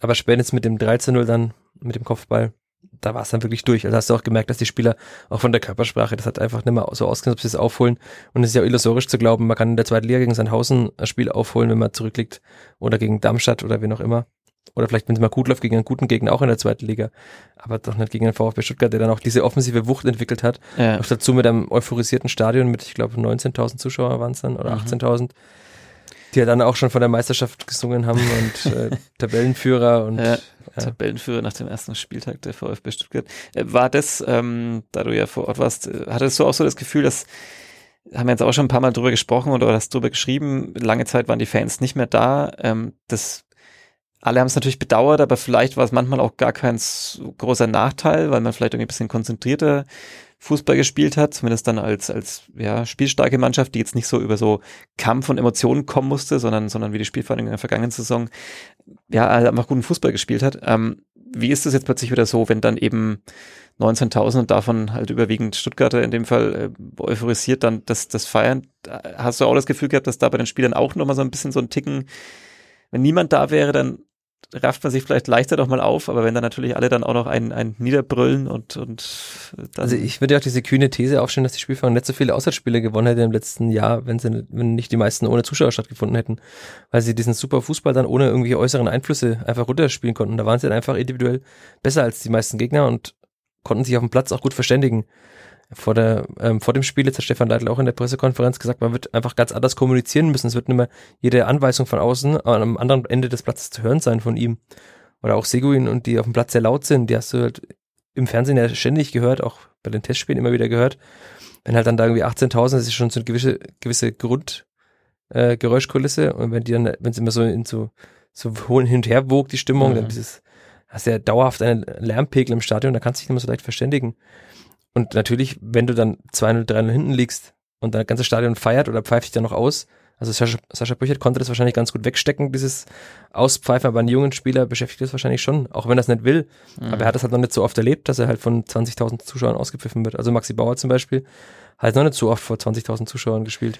Aber spätestens mit dem 13-0 dann, mit dem Kopfball, da war es dann wirklich durch. Also hast du auch gemerkt, dass die Spieler auch von der Körpersprache, das hat einfach nicht mehr so ausgesehen, ob sie es aufholen. Und es ist ja illusorisch zu glauben, man kann in der zweiten Liga gegen Sandhausen ein Spiel aufholen, wenn man zurückliegt. Oder gegen Darmstadt oder wie auch immer. Oder vielleicht, wenn es mal gut läuft, gegen einen guten Gegner auch in der zweiten Liga. Aber doch nicht gegen den VfB Stuttgart, der dann auch diese offensive Wucht entwickelt hat. Ja. Auch dazu mit einem euphorisierten Stadion mit, ich glaube, 19.000 Zuschauer waren es dann oder mhm. 18.000. Die ja dann auch schon von der Meisterschaft gesungen haben und äh, Tabellenführer und ja, ja. Tabellenführer nach dem ersten Spieltag der VfB Stuttgart. Äh, war das, ähm, da du ja vor Ort warst, äh, hattest du auch so das Gefühl, dass haben wir jetzt auch schon ein paar Mal drüber gesprochen oder hast drüber geschrieben, lange Zeit waren die Fans nicht mehr da. Ähm, das alle haben es natürlich bedauert, aber vielleicht war es manchmal auch gar kein so großer Nachteil, weil man vielleicht irgendwie ein bisschen konzentrierter Fußball gespielt hat, zumindest dann als, als ja, spielstarke Mannschaft, die jetzt nicht so über so Kampf und Emotionen kommen musste, sondern, sondern wie die Spielvereinigung in der vergangenen Saison ja halt einfach guten Fußball gespielt hat. Ähm, wie ist das jetzt plötzlich wieder so, wenn dann eben 19.000 und davon halt überwiegend Stuttgarter in dem Fall äh, euphorisiert dann das, das feiern? Hast du auch das Gefühl gehabt, dass da bei den Spielern auch nochmal so ein bisschen so ein Ticken, wenn niemand da wäre, dann rafft man sich vielleicht leichter doch mal auf, aber wenn dann natürlich alle dann auch noch einen, einen niederbrüllen und, und Also ich würde ja auch diese kühne These aufstellen, dass die Spielfang nicht so viele Auswärtsspiele gewonnen hätte im letzten Jahr, wenn sie wenn nicht die meisten ohne Zuschauer stattgefunden hätten, weil sie diesen super Fußball dann ohne irgendwelche äußeren Einflüsse einfach runterspielen konnten. Da waren sie dann einfach individuell besser als die meisten Gegner und konnten sich auf dem Platz auch gut verständigen vor, der, ähm, vor dem Spiel, jetzt hat Stefan Leitl auch in der Pressekonferenz gesagt, man wird einfach ganz anders kommunizieren müssen. Es wird nicht mehr jede Anweisung von außen am anderen Ende des Platzes zu hören sein von ihm. Oder auch Seguin und die auf dem Platz sehr laut sind, die hast du halt im Fernsehen ja ständig gehört, auch bei den Testspielen immer wieder gehört. Wenn halt dann da irgendwie 18.000, das ist schon so eine gewisse, gewisse Grundgeräuschkulisse. Äh, und wenn die dann, wenn es immer so in so, so hin und her wogt, die Stimmung, mhm. dann dieses, hast du ja dauerhaft einen Lärmpegel im Stadion, da kannst du dich nicht mehr so leicht verständigen. Und natürlich, wenn du dann 2-0, 3-0 hinten liegst und dein ganzes Stadion feiert oder pfeift dich dann noch aus, also Sascha, Sascha Brüchert konnte das wahrscheinlich ganz gut wegstecken, dieses Auspfeifen, aber einen jungen Spieler beschäftigt das wahrscheinlich schon, auch wenn er es nicht will. Mhm. Aber er hat es halt noch nicht so oft erlebt, dass er halt von 20.000 Zuschauern ausgepfiffen wird. Also Maxi Bauer zum Beispiel hat noch nicht so oft vor 20.000 Zuschauern gespielt.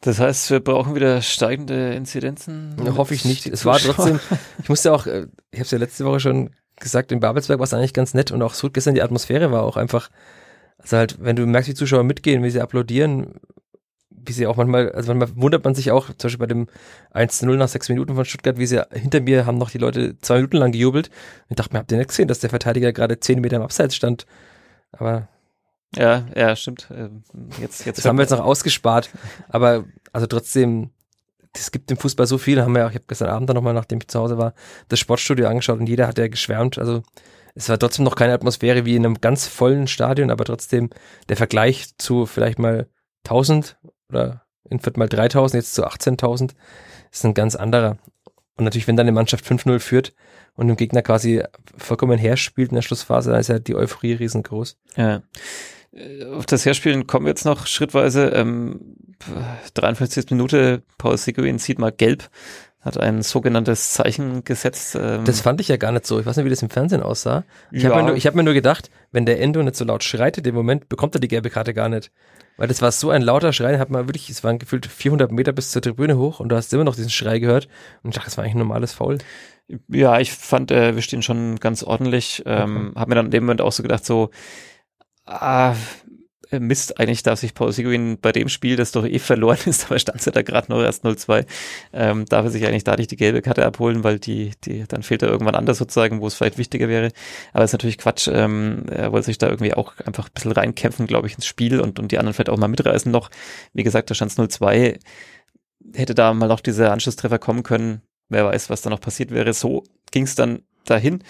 Das heißt, wir brauchen wieder steigende Inzidenzen? Ja, hoffe ich nicht. Es war trotzdem, ich musste auch, äh, ich habe es ja letzte Woche schon gesagt, in Babelsberg war es eigentlich ganz nett und auch so gestern die Atmosphäre war auch einfach also halt, wenn du merkst, wie Zuschauer mitgehen, wie sie applaudieren, wie sie auch manchmal, also manchmal wundert man sich auch, zum Beispiel bei dem 1-0 nach sechs Minuten von Stuttgart, wie sie hinter mir haben noch die Leute zwei Minuten lang gejubelt. Ich dachte mir, habt ihr nicht gesehen, dass der Verteidiger gerade zehn Meter im Abseits stand? Aber ja, ja, stimmt. Ähm, jetzt, jetzt das haben wir jetzt noch ausgespart. Aber also trotzdem, es gibt im Fußball so viel. Haben wir auch, ich habe gestern Abend dann nochmal, nachdem ich zu Hause war, das Sportstudio angeschaut und jeder hat ja geschwärmt. Also es war trotzdem noch keine Atmosphäre wie in einem ganz vollen Stadion, aber trotzdem der Vergleich zu vielleicht mal 1000 oder in Viertel mal 3000, jetzt zu 18.000, ist ein ganz anderer. Und natürlich, wenn dann eine Mannschaft 5-0 führt und dem Gegner quasi vollkommen herspielt in der Schlussphase, dann ist ja die Euphorie riesengroß. Ja. Auf das Herspielen kommen wir jetzt noch schrittweise. Ähm, 53. Minute, Paul Seguin sieht mal gelb hat ein sogenanntes Zeichen gesetzt. Ähm das fand ich ja gar nicht so. Ich weiß nicht, wie das im Fernsehen aussah. Ich ja. habe mir, nur, hab mir nur gedacht, wenn der Endo nicht so laut schreit in dem Moment, bekommt er die gelbe Karte gar nicht. Weil das war so ein lauter Schrei, hat man wirklich, es waren gefühlt 400 Meter bis zur Tribüne hoch und du hast immer noch diesen Schrei gehört und ich dachte, das war eigentlich ein normales Foul. Ja, ich fand, äh, wir stehen schon ganz ordentlich. Ähm, okay. Hab mir dann in dem Moment auch so gedacht, so, ah, Mist, eigentlich darf sich Paul Seguin bei dem Spiel, das doch eh verloren ist, aber stand ja da gerade noch erst 0-2, ähm, darf er sich eigentlich dadurch die gelbe Karte abholen, weil die, die, dann fehlt er irgendwann anders sozusagen, wo es vielleicht wichtiger wäre. Aber es ist natürlich Quatsch, ähm, er wollte sich da irgendwie auch einfach ein bisschen reinkämpfen, glaube ich, ins Spiel und, und die anderen vielleicht auch mal mitreißen noch. Wie gesagt, da stand es 0-2, hätte da mal noch dieser Anschlusstreffer kommen können, wer weiß, was da noch passiert wäre. So ging es dann dahin.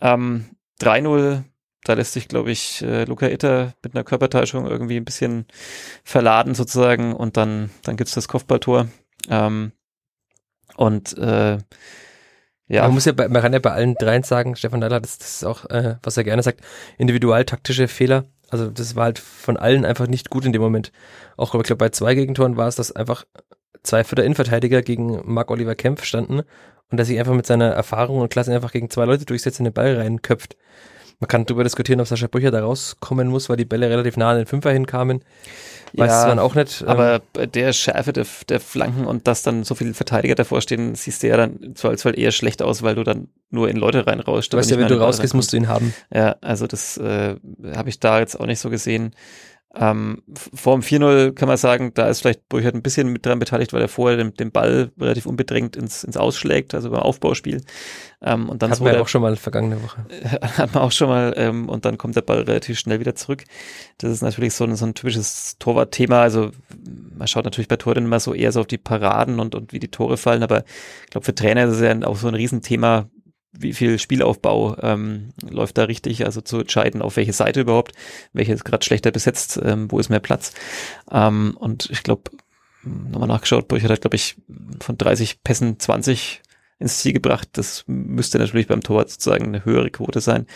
Ähm, 3-0 da lässt sich, glaube ich, äh, Luca Itter mit einer Körpertäuschung irgendwie ein bisschen verladen sozusagen und dann, dann gibt's das Kopfballtor. Ähm, und äh, ja. Man muss ja bei, man kann ja bei allen dreien sagen, Stefan Dahler, das, das ist auch, äh, was er gerne sagt, individual-taktische Fehler. Also das war halt von allen einfach nicht gut in dem Moment. Auch ich glaube, bei zwei Gegentoren war es, dass einfach zwei Vierter Innenverteidiger gegen Marc-Oliver Kempf standen und dass sich einfach mit seiner Erfahrung und Klasse einfach gegen zwei Leute durchsetzt und den Ball reinköpft. Man kann darüber diskutieren, ob Sascha Brücher da rauskommen muss, weil die Bälle relativ nah an den Fünfer hinkamen. Weiß ja, man auch nicht. Ähm, aber bei der Schärfe der, der, Flanken und dass dann so viele Verteidiger davor stehen, siehst du ja dann zwar als eher schlecht aus, weil du dann nur in Leute reinrauscht. Du weißt ja, wenn du rausgehst, musst du ihn haben. Ja, also das äh, habe ich da jetzt auch nicht so gesehen. Ähm, vor dem 4-0 kann man sagen, da ist vielleicht Burchard ein bisschen mit dran beteiligt, weil er vorher den, den Ball relativ unbedrängt ins, ins Ausschlägt, also beim Aufbauspiel. Ähm, und dann hat man ja auch schon mal vergangene Woche. Hat man auch schon mal, ähm, und dann kommt der Ball relativ schnell wieder zurück. Das ist natürlich so ein, so ein typisches Torwartthema. Also man schaut natürlich bei Toren immer so eher so auf die Paraden und, und wie die Tore fallen, aber ich glaube für Trainer ist es ja auch so ein Riesenthema, wie viel Spielaufbau ähm, läuft da richtig, also zu entscheiden, auf welche Seite überhaupt, welche ist gerade schlechter besetzt, ähm, wo ist mehr Platz. Ähm, und ich glaube, nochmal nachgeschaut, Burchard hat, glaube ich, von 30 Pässen 20 ins Ziel gebracht. Das müsste natürlich beim Torwart sozusagen eine höhere Quote sein.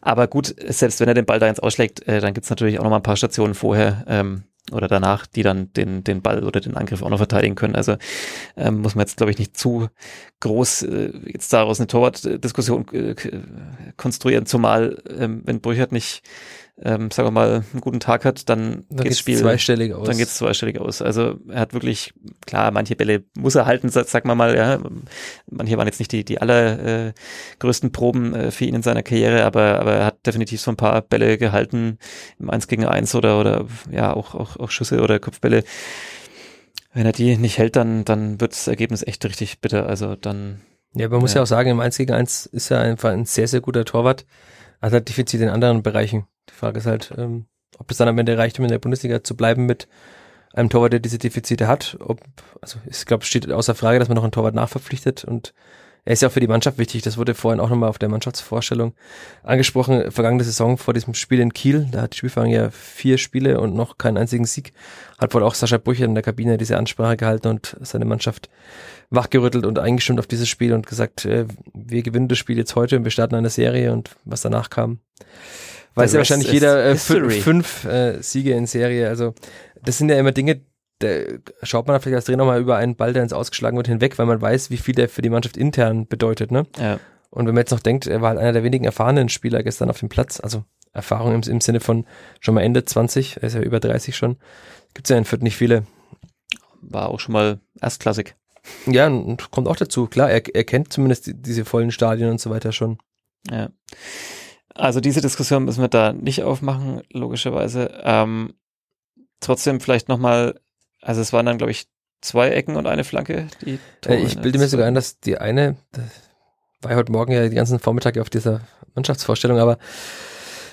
Aber gut, selbst wenn er den Ball da ins ausschlägt, äh, dann gibt's natürlich auch noch mal ein paar Stationen vorher, ähm, oder danach, die dann den, den Ball oder den Angriff auch noch verteidigen können. Also ähm, muss man jetzt, glaube ich, nicht zu groß äh, jetzt daraus eine Torwartdiskussion äh, konstruieren, zumal ähm, wenn Brüchert nicht ähm, sagen wir mal, einen guten Tag hat, dann, Dann geht's geht's zweistellig aus. Dann geht's zweistellig aus. Also er hat wirklich, klar, manche Bälle muss er halten, sag, sag mal mal, ja. Manche waren jetzt nicht die, die allergrößten äh, Proben äh, für ihn in seiner Karriere, aber, aber er hat definitiv so ein paar Bälle gehalten im Eins gegen Eins oder, oder ja, auch, auch, auch Schüsse oder Kopfbälle. Wenn er die nicht hält, dann, dann wird das Ergebnis echt richtig bitter. Also dann Ja, man muss ja. Ja. auch sagen, im 1 gegen 1 ist er einfach ein sehr, sehr guter Torwart. Hat halt Defizite in anderen Bereichen. Die Frage ist halt, ähm, ob das dann am Ende reicht, um in der Bundesliga zu bleiben mit einem Torwart, der diese Defizite hat. Ob, also ich glaube, es steht außer Frage, dass man noch einen Torwart nachverpflichtet und er ist ja auch für die Mannschaft wichtig. Das wurde vorhin auch nochmal auf der Mannschaftsvorstellung angesprochen. Vergangene Saison vor diesem Spiel in Kiel, da hat die Spielverein ja vier Spiele und noch keinen einzigen Sieg. Hat wohl auch Sascha Brücher in der Kabine diese Ansprache gehalten und seine Mannschaft wachgerüttelt und eingestimmt auf dieses Spiel und gesagt, äh, wir gewinnen das Spiel jetzt heute und wir starten eine Serie und was danach kam. Weiß ja rest wahrscheinlich jeder äh, fünf äh, Siege in Serie. Also das sind ja immer Dinge, da schaut man vielleicht als Trainer mal über einen Ball, der ins Ausgeschlagen wird, hinweg, weil man weiß, wie viel der für die Mannschaft intern bedeutet. Ne? ja, Und wenn man jetzt noch denkt, er war halt einer der wenigen erfahrenen Spieler gestern auf dem Platz, also Erfahrung im, im Sinne von schon mal Ende 20, er ist ja über 30 schon, gibt's ja in Fürth nicht viele. war auch schon mal erstklassig. Ja, und kommt auch dazu, klar, er, er kennt zumindest die, diese vollen Stadien und so weiter schon. Ja. Also diese Diskussion müssen wir da nicht aufmachen, logischerweise. Ähm, trotzdem vielleicht nochmal, also es waren dann, glaube ich, zwei Ecken und eine Flanke. Die Äh, Tore ich in bilde mir sogar ein, dass die eine, das war ja heute Morgen ja die ganzen Vormittage auf dieser Mannschaftsvorstellung, aber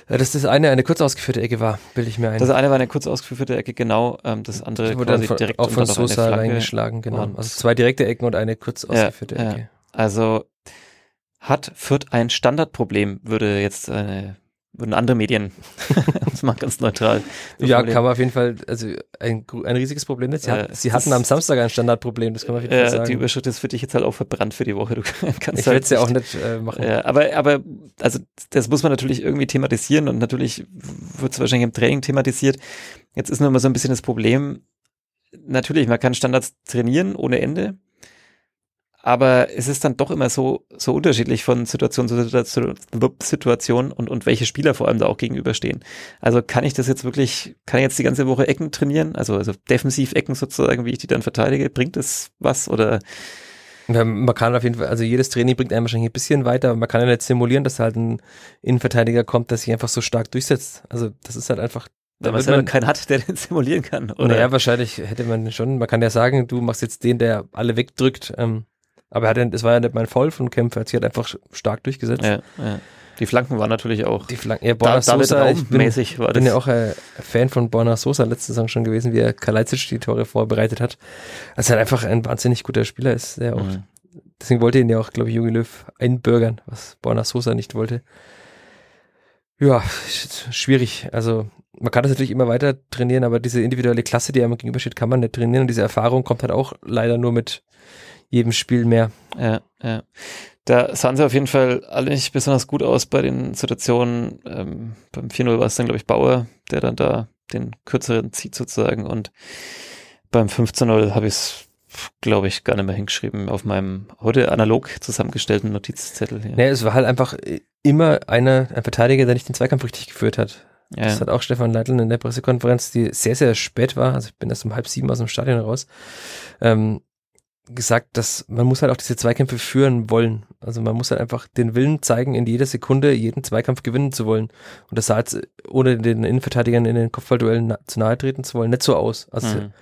äh, dass das eine eine kurz ausgeführte Ecke war, bilde ich mir ein. Das eine war eine kurz ausgeführte Ecke, genau. Ähm, das andere wurde dann quasi von, direkt auch von Sosa reingeschlagen, genau. Also zwei direkte Ecken und eine kurz Ja, ausgeführte ja. Ecke. Also hat Fürth ein Standardproblem, würde jetzt eine, würden andere Medien, das mal ganz neutral. so Ja, formulieren. kann man auf jeden Fall, also ein, ein riesiges Problem nicht. Sie, Äh, hatten, sie hatten am Samstag ein Standardproblem, das kann man auf jeden Fall Äh, die sagen. Überschrift ist für dich jetzt halt auch verbrannt für die Woche. Du kannst Ich halt werde es ja auch nicht- nicht äh, machen. Ja, aber, aber, also, das muss man natürlich irgendwie thematisieren und natürlich wird es wahrscheinlich im Training thematisiert. Jetzt ist nur immer so ein bisschen das Problem, natürlich, man kann Standards trainieren ohne Ende, aber es ist dann doch immer so, so unterschiedlich von Situation zu Situation, Situation und, und welche Spieler vor allem da auch gegenüberstehen. Also kann ich das jetzt wirklich, kann ich jetzt die ganze Woche Ecken trainieren, also, also defensiv Ecken sozusagen, wie ich die dann verteidige, bringt das was oder man kann auf jeden Fall, also jedes Training bringt einem wahrscheinlich ein bisschen weiter, aber man kann ja nicht simulieren, dass halt ein Innenverteidiger kommt, der sich einfach so stark durchsetzt. Also das ist halt einfach, da wenn man selber keinen hat, der den simulieren kann? Oder? naja, wahrscheinlich hätte man schon, man kann ja sagen, du machst jetzt den, der alle wegdrückt, ähm, aber er hat, es war ja nicht mein Foul von Kempf, er hat sich halt einfach stark durchgesetzt. Ja, ja. Die Flanken waren natürlich auch Die Flanken, ja, da, Borna David Sosa, ich bin, war bin das. ja auch äh, Fan von Borna Sosa letzte Saison schon gewesen, wie er Kalajdzic die Tore vorbereitet hat. Also er halt einfach ein wahnsinnig guter Spieler ist, der auch Mhm. Deswegen wollte ihn ja auch, glaube ich, Jogi Löw einbürgern, was Borna Sosa nicht wollte. Ja, sch- schwierig. Also man kann das natürlich immer weiter trainieren, aber diese individuelle Klasse, die einem gegenübersteht, kann man nicht trainieren. Und diese Erfahrung kommt halt auch leider nur mit jedem Spiel mehr. Ja, ja. Da sahen sie auf jeden Fall alle nicht besonders gut aus bei den Situationen. Ähm, beim 4-0 war es dann, glaube ich, Bauer, der dann da den kürzeren zieht sozusagen. Und beim 15-0 habe ich es, glaube ich, gar nicht mehr hingeschrieben auf meinem heute analog zusammengestellten Notizzettel. Hier. Nee, es war halt einfach immer einer, ein Verteidiger, der nicht den Zweikampf richtig geführt hat. ja. Das hat auch Stefan Leitl in der Pressekonferenz, die sehr, sehr spät war, also ich bin erst um halb sieben aus dem Stadion raus, ähm, gesagt, dass man muss halt auch diese Zweikämpfe führen wollen. Also man muss halt einfach den Willen zeigen, in jeder Sekunde jeden Zweikampf gewinnen zu wollen. Und das sah jetzt, ohne den Innenverteidigern in den Kopfballduellen na zu nahe treten zu wollen, nicht so aus. Also Mhm.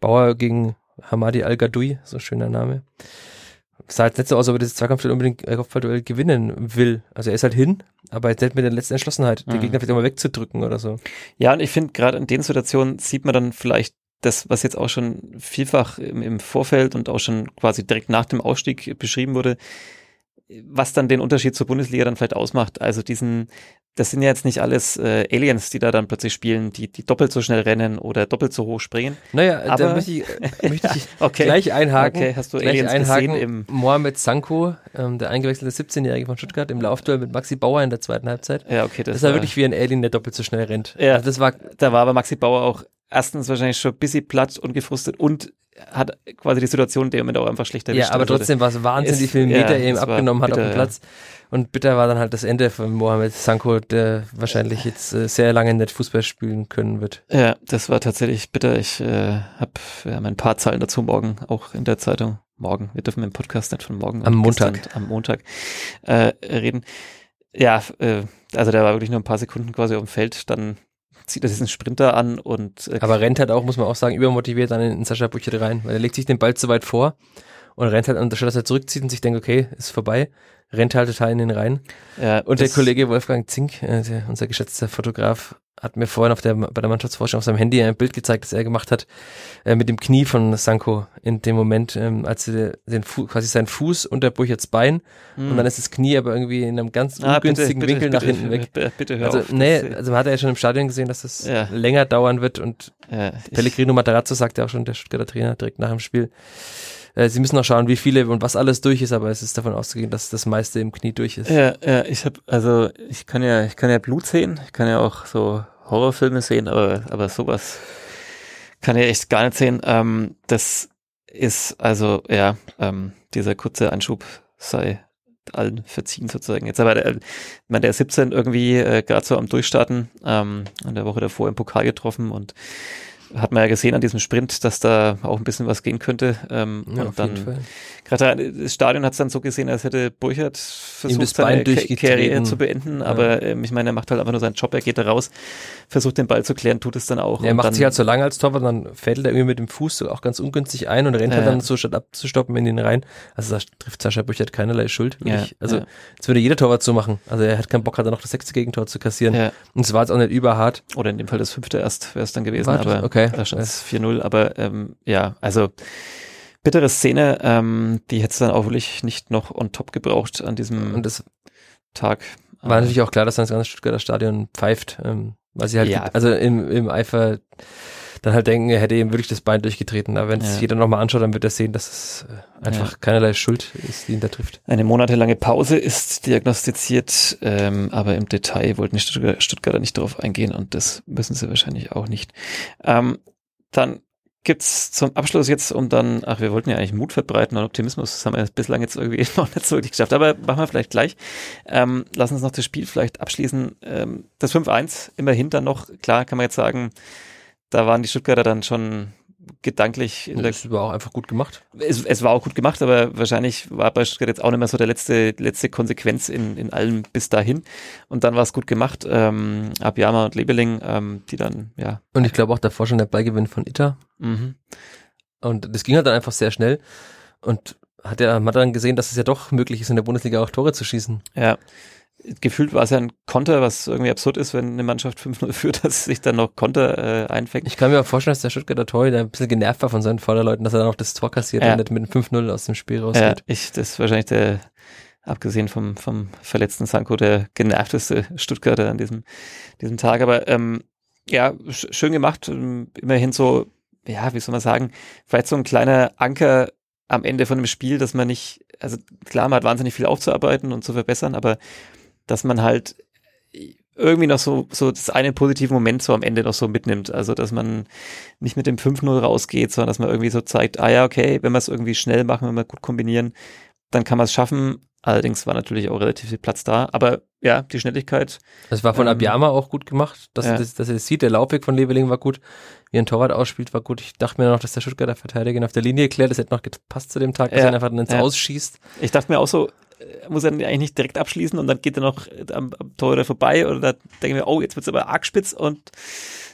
Bauer gegen Hamadi Al-Gadoui, so ein schöner Name. Sah jetzt nicht so aus, ob er das Zweikampfduell unbedingt äh, Kopfballduell gewinnen will. Also er ist halt hin, aber jetzt nicht mit der letzten Entschlossenheit, den Mhm. Gegner vielleicht auch mal wegzudrücken oder so. Ja, und ich finde, gerade in den Situationen sieht man dann vielleicht das, was jetzt auch schon vielfach im, im Vorfeld und auch schon quasi direkt nach dem Ausstieg beschrieben wurde, was dann den Unterschied zur Bundesliga dann vielleicht ausmacht. Also diesen, das sind ja jetzt nicht alles äh, Aliens, die da dann plötzlich spielen, die, die doppelt so schnell rennen oder doppelt so hoch springen. Naja, da Aber- möchte ich, möchte ich Okay. gleich einhaken. Okay, hast du gleich Aliens einhaken. gesehen im, Mohamed Sanko, ähm, der eingewechselte 17-Jährige von Stuttgart, im Laufduell mit Maxi Bauer in der zweiten Halbzeit. ja, okay, das, Das, war wirklich wie ein Alien, der doppelt so schnell rennt. Ja. Also das war, da war aber Maxi Bauer auch erstens wahrscheinlich schon ein bisschen platt und gefrustet und hat quasi die Situation in dem Moment auch einfach schlechter Ja, aber Also, trotzdem war es wahnsinnig, viele Meter ja, er war abgenommen hat auf bitter, dem Platz. Und bitter war dann halt das Ende von Mohamed Sanko, der wahrscheinlich jetzt äh, sehr lange nicht Fußball spielen können wird. Ja, das war tatsächlich bitter. Ich äh, habe ja, ein paar Zahlen dazu morgen auch in der Zeitung. Morgen. Wir dürfen im Podcast nicht von morgen. Am Montag. gestern Am Montag äh, reden. Ja, äh, also der war wirklich nur ein paar Sekunden quasi auf dem Feld. Dann zieht er diesen Sprinter an und äh, Aber rennt halt auch, muss man auch sagen, übermotiviert dann in, Sascha Buchert rein, weil er legt sich den Ball zu weit vor und rennt halt, anstatt dass er zurückzieht und sich denkt, okay, ist vorbei, rennt halt total in den rein. ja, Und der Kollege Wolfgang Zink, äh, der, unser geschätzter Fotograf, hat mir vorhin auf der, bei der Mannschaftsvorstellung auf seinem Handy ein Bild gezeigt, das er gemacht hat, äh, mit dem Knie von Sanko in dem Moment, ähm, als er den Fu quasi seinen Fuß unter Burcherts Bein Hm. und dann ist das Knie aber irgendwie in einem ganz Ah, bitte, ungünstigen bitte, Winkel nach bitte, hinten weg. Bitte, bitte hör Also, auf. nee, also man hat ja schon im Stadion gesehen, dass das Ja. länger dauern wird und ich- Pellegrino Matarazzo sagt ja auch schon, der Stuttgarter Trainer, direkt nach dem Spiel. Äh, sie müssen noch schauen, wie viele und was alles durch ist, aber es ist davon auszugehen, dass das meiste im Knie durch ist. Ja, ja, ich habe also ich kann ja ich kann ja Blut sehen, ich kann ja auch so Horrorfilme sehen, aber aber sowas kann ich echt gar nicht sehen. Ähm, das ist also ja ähm, dieser kurze Einschub sei allen verziehen sozusagen. Jetzt aber der, ich meine, der ist 17 irgendwie äh, gerade so am Durchstarten, ähm, in der Woche davor im Pokal getroffen und hat man ja gesehen an diesem Sprint, dass da auch ein bisschen was gehen könnte. Ähm, Ja, und dann. Gerade das Stadion hat es dann so gesehen, als hätte Burchard versucht, seine. Karriere zu beenden. Aber ähm, ich meine, er macht halt einfach nur seinen Job, er geht da raus, versucht den Ball zu klären, tut es dann auch. Er und macht dann, sich halt so lange als Torwart, dann fädelt er irgendwie mit dem Fuß so auch ganz ungünstig ein und rennt halt Ja. dann so statt abzustoppen in den rein. Also da trifft Sascha Büchert keinerlei Schuld. Ja, wirklich. also ja. das würde jeder Torwart so machen. Also er hat keinen Bock, hat er noch das sechste Gegentor zu kassieren. ja, Und es war jetzt auch nicht überhart. oder in dem Fall das fünfte erst wäre es dann gewesen, War das? aber Okay. da stand es 4-0. Aber ähm, ja, also bittere Szene, ähm, die hätte es dann auch wirklich nicht noch on top gebraucht an diesem Tag. war Aber- natürlich auch klar, dass dann das ganze Stuttgarter Stadion pfeift, ähm, weil sie halt, Ja. also im, im Eifer dann halt denken, er hätte ihm wirklich das Bein durchgetreten. Aber wenn es Ja. jeder nochmal anschaut, dann wird er sehen, dass es äh, einfach keinerlei Schuld ist, die ihn da trifft. Eine monatelange Pause ist diagnostiziert, ähm, aber im Detail wollten die Stuttgarter, Stuttgarter nicht darauf eingehen und das müssen sie wahrscheinlich auch nicht. Ähm, dann gibt's zum Abschluss jetzt, um dann, ach, wir wollten ja eigentlich Mut verbreiten und Optimismus, das haben wir bislang jetzt irgendwie noch nicht so wirklich geschafft, aber machen wir vielleicht gleich. Ähm, lass uns noch das Spiel vielleicht abschließen. Ähm, das 5-1, immerhin dann noch, klar kann man jetzt sagen, da waren die Stuttgarter dann schon gedanklich in der Das war auch einfach gut gemacht. es, es war auch gut gemacht, aber wahrscheinlich war bei Stuttgart jetzt auch nicht mehr so der letzte, letzte Konsequenz in, in allem bis dahin. Und dann war es gut gemacht. Ähm, Abiyama und Lebeling, ähm, die dann, ja. Und ich glaube auch davor schon der Ballgewinn von Itter. Mhm. Und das ging halt dann einfach sehr schnell. Und hat er, man hat dann gesehen, dass es ja doch möglich ist, in der Bundesliga auch Tore zu schießen. Ja. Gefühlt war es ja ein Konter, was irgendwie absurd ist, wenn eine Mannschaft 5-0 führt, dass sich dann noch Konter äh, einfängt. Ich kann mir auch vorstellen, dass der Stuttgarter Torhüter ein bisschen genervt war von seinen Vorderleuten, dass er dann auch das Tor kassiert Ja. und nicht mit einem 5-0 aus dem Spiel Ja, rausgeht. ich, das ist wahrscheinlich der, abgesehen vom, vom verletzten Sanko, der genervteste Stuttgarter an diesem, diesem Tag. Aber ähm, ja, sch schön gemacht. Ähm, Immerhin so, ja, wie soll man sagen, vielleicht so ein kleiner Anker am Ende von dem Spiel, dass man nicht, also klar, man hat wahnsinnig viel aufzuarbeiten und zu verbessern, aber dass man halt irgendwie noch so, so das eine positive Moment so am Ende noch so mitnimmt. Also, dass man nicht mit dem 5-0 rausgeht, sondern dass man irgendwie so zeigt, ah ja, okay, wenn wir es irgendwie schnell machen, wenn wir gut kombinieren, dann kann man es schaffen. Allerdings war natürlich auch relativ viel Platz da. Aber ja, die Schnelligkeit, Das war von Ähm, Abiyama auch gut gemacht, dass, ja. er das, dass er das sieht. Der Laufweg von Leveling war gut. Wie ein Torwart ausspielt, war gut. Ich dachte mir noch, dass der Stuttgarter Verteidiger ihn auf der Linie klärt. Das hätte noch gepasst zu dem Tag, dass Ja, er ihn einfach dann ins ja. Ausschießt. ich dachte mir auch so, muss er eigentlich nicht direkt abschließen und dann geht er noch äh, am, am Tor vorbei oder da denken wir, oh, jetzt wird's aber arg spitz und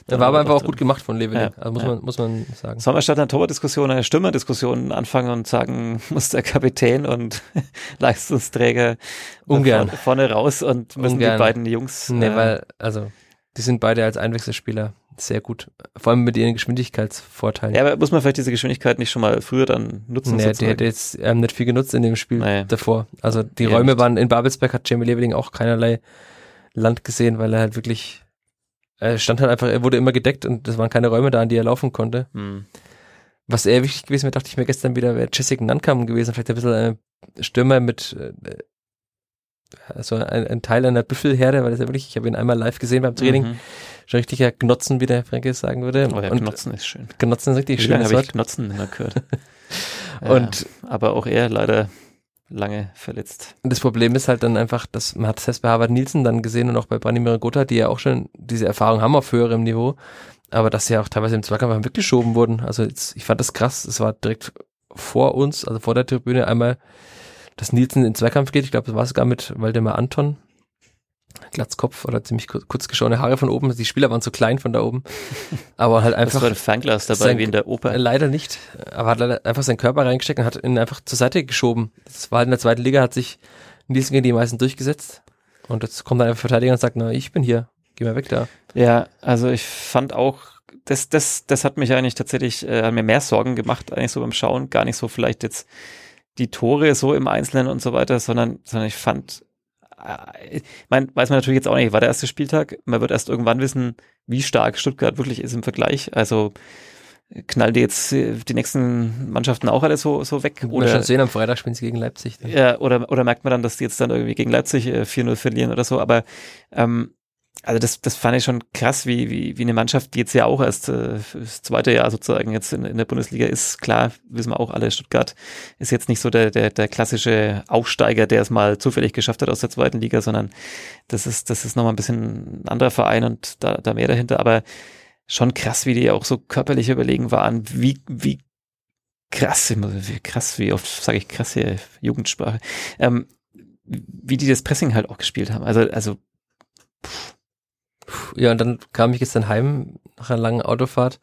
dann war aber er einfach auch drin. gut gemacht von Leveling. Ja, Also muss ja. man, muss man sagen. Sollen wir statt einer Torwartdiskussion eine Stürmerdiskussion anfangen und sagen, muss der Kapitän und Leistungsträger Ungern. vorne, vorne raus und müssen Ungern. die beiden Jungs. Nee, äh, weil, also, die sind beide als Einwechselspieler sehr gut. Vor allem mit ihren Geschwindigkeitsvorteilen. ja, aber muss man vielleicht diese Geschwindigkeit nicht schon mal früher dann nutzen? Nee, sozusagen? hätte jetzt ähm, nicht viel genutzt in dem Spiel Nee. davor. Also die Ja, Räume nicht. waren in Babelsberg hat Jamie Leveling auch keinerlei Land gesehen, weil er halt wirklich er stand halt einfach, er wurde immer gedeckt und es waren keine Räume da, an die er laufen konnte. Hm. Was eher wichtig gewesen wäre, dachte ich mir gestern wieder, wäre Jessica Nankam gewesen, vielleicht ein bisschen äh, Stürmer mit äh, also ein, ein Teil einer Büffelherde, weil das ja wirklich, ich habe ihn einmal live gesehen beim Training. Mhm. Schon richtiger Gnotzen, wie der Franke sagen würde. Oh ja, und Gnotzen ist schön. Gnotzen ist richtig schön. Lange habe ich Gnotzen immer gehört. und ja, aber auch er leider lange verletzt. Das Problem ist halt dann einfach, dass man hat es bei Harvard Nielsen dann gesehen und auch bei Branimir Gotha, die ja auch schon diese Erfahrung haben auf höherem Niveau, aber dass sie ja auch teilweise im Zweikampf weggeschoben wurden. Also jetzt, ich fand das krass, es war direkt vor uns, also vor der Tribüne einmal, dass Nielsen in Zweikampf geht. Ich glaube, das war sogar mit Waldemar Anton. Glatzkopf oder ziemlich kurz geschorene Haare von oben. Die Spieler waren zu klein von da oben. Aber halt einfach. Das war ein Fernglas dabei, sein, wie in der Oper. Leider nicht. Aber hat leider einfach seinen Körper reingesteckt und hat ihn einfach zur Seite geschoben. Das war halt in der zweiten Liga, hat sich Nielsen gegen die meisten durchgesetzt. Und jetzt kommt dann ein Verteidiger und sagt, na, ich bin hier. Geh mal weg da. Ja, also ich fand auch, das, das, das hat mich eigentlich tatsächlich, äh, hat mir mehr Sorgen gemacht, eigentlich so beim Schauen. Gar nicht so vielleicht jetzt die Tore so im Einzelnen und so weiter, sondern, sondern ich fand, äh, ich mein, weiß man natürlich jetzt auch nicht, war der erste Spieltag. Man wird erst irgendwann wissen, wie stark Stuttgart wirklich ist im Vergleich. Also knallen die jetzt äh, die nächsten Mannschaften auch alle so, so weg? Oder schon sehen, am Freitag spielen sie gegen Leipzig. Dann. Ja, oder, oder merkt man dann, dass die jetzt dann irgendwie gegen Leipzig äh, 4-0 verlieren oder so. Aber ähm, also das, das fand ich schon krass, wie, wie, wie eine Mannschaft, die jetzt ja auch erst äh, das zweite Jahr sozusagen jetzt in, in der Bundesliga ist. Klar, wissen wir auch alle, Stuttgart ist jetzt nicht so der, der, der klassische Aufsteiger, der es mal zufällig geschafft hat aus der zweiten Liga, sondern das ist, das ist nochmal ein bisschen ein anderer Verein und da, da mehr dahinter. Aber schon krass, wie die auch so körperlich überlegen waren, wie, wie krass, wie krass, wie oft sage ich krass hier, Jugendsprache, ähm, wie die das Pressing halt auch gespielt haben. Also, also pff ja, und dann kam ich gestern heim nach einer langen Autofahrt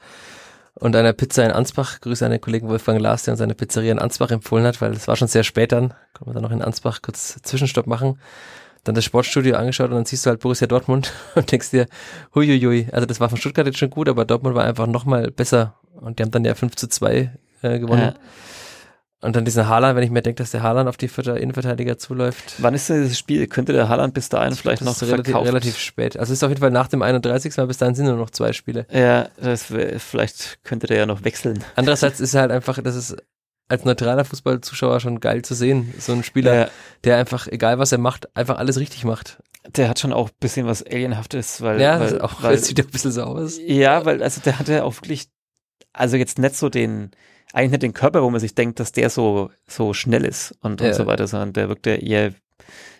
und einer Pizza in Ansbach. Grüße an den Kollegen Wolfgang Lars, der uns eine Pizzeria in Ansbach empfohlen hat, weil es war schon sehr spät dann. Können wir dann noch in Ansbach kurz Zwischenstopp machen. Dann das Sportstudio angeschaut und dann siehst du halt Borussia Dortmund und denkst dir, huiuiui, also das war von Stuttgart jetzt schon gut, aber Dortmund war einfach nochmal besser und die haben dann ja 5 zu 2 äh, gewonnen. Ja. Und dann dieser Haaland, wenn ich mir denke, dass der Haaland auf die vierte Innenverteidiger zuläuft. Wann ist denn dieses Spiel? Könnte der Haaland bis dahin vielleicht noch relativ, relativ spät. Also es ist auf jeden Fall nach dem 31. Mal bis dahin sind nur noch zwei Spiele. Ja, das vielleicht könnte der ja noch wechseln. Andererseits ist er halt einfach, das ist als neutraler Fußballzuschauer schon geil zu sehen. So ein Spieler, ja. der einfach, egal was er macht, einfach alles richtig macht. Der hat schon auch ein bisschen was Alienhaftes, weil. Ja, weil, auch, weil, sieht ein bisschen so aus. Ja, weil, also der hatte auch wirklich, also jetzt nicht so den, eigentlich nicht den Körper, wo man sich denkt, dass der so, so schnell ist und, ja. und so weiter, sondern der wirkt ja eher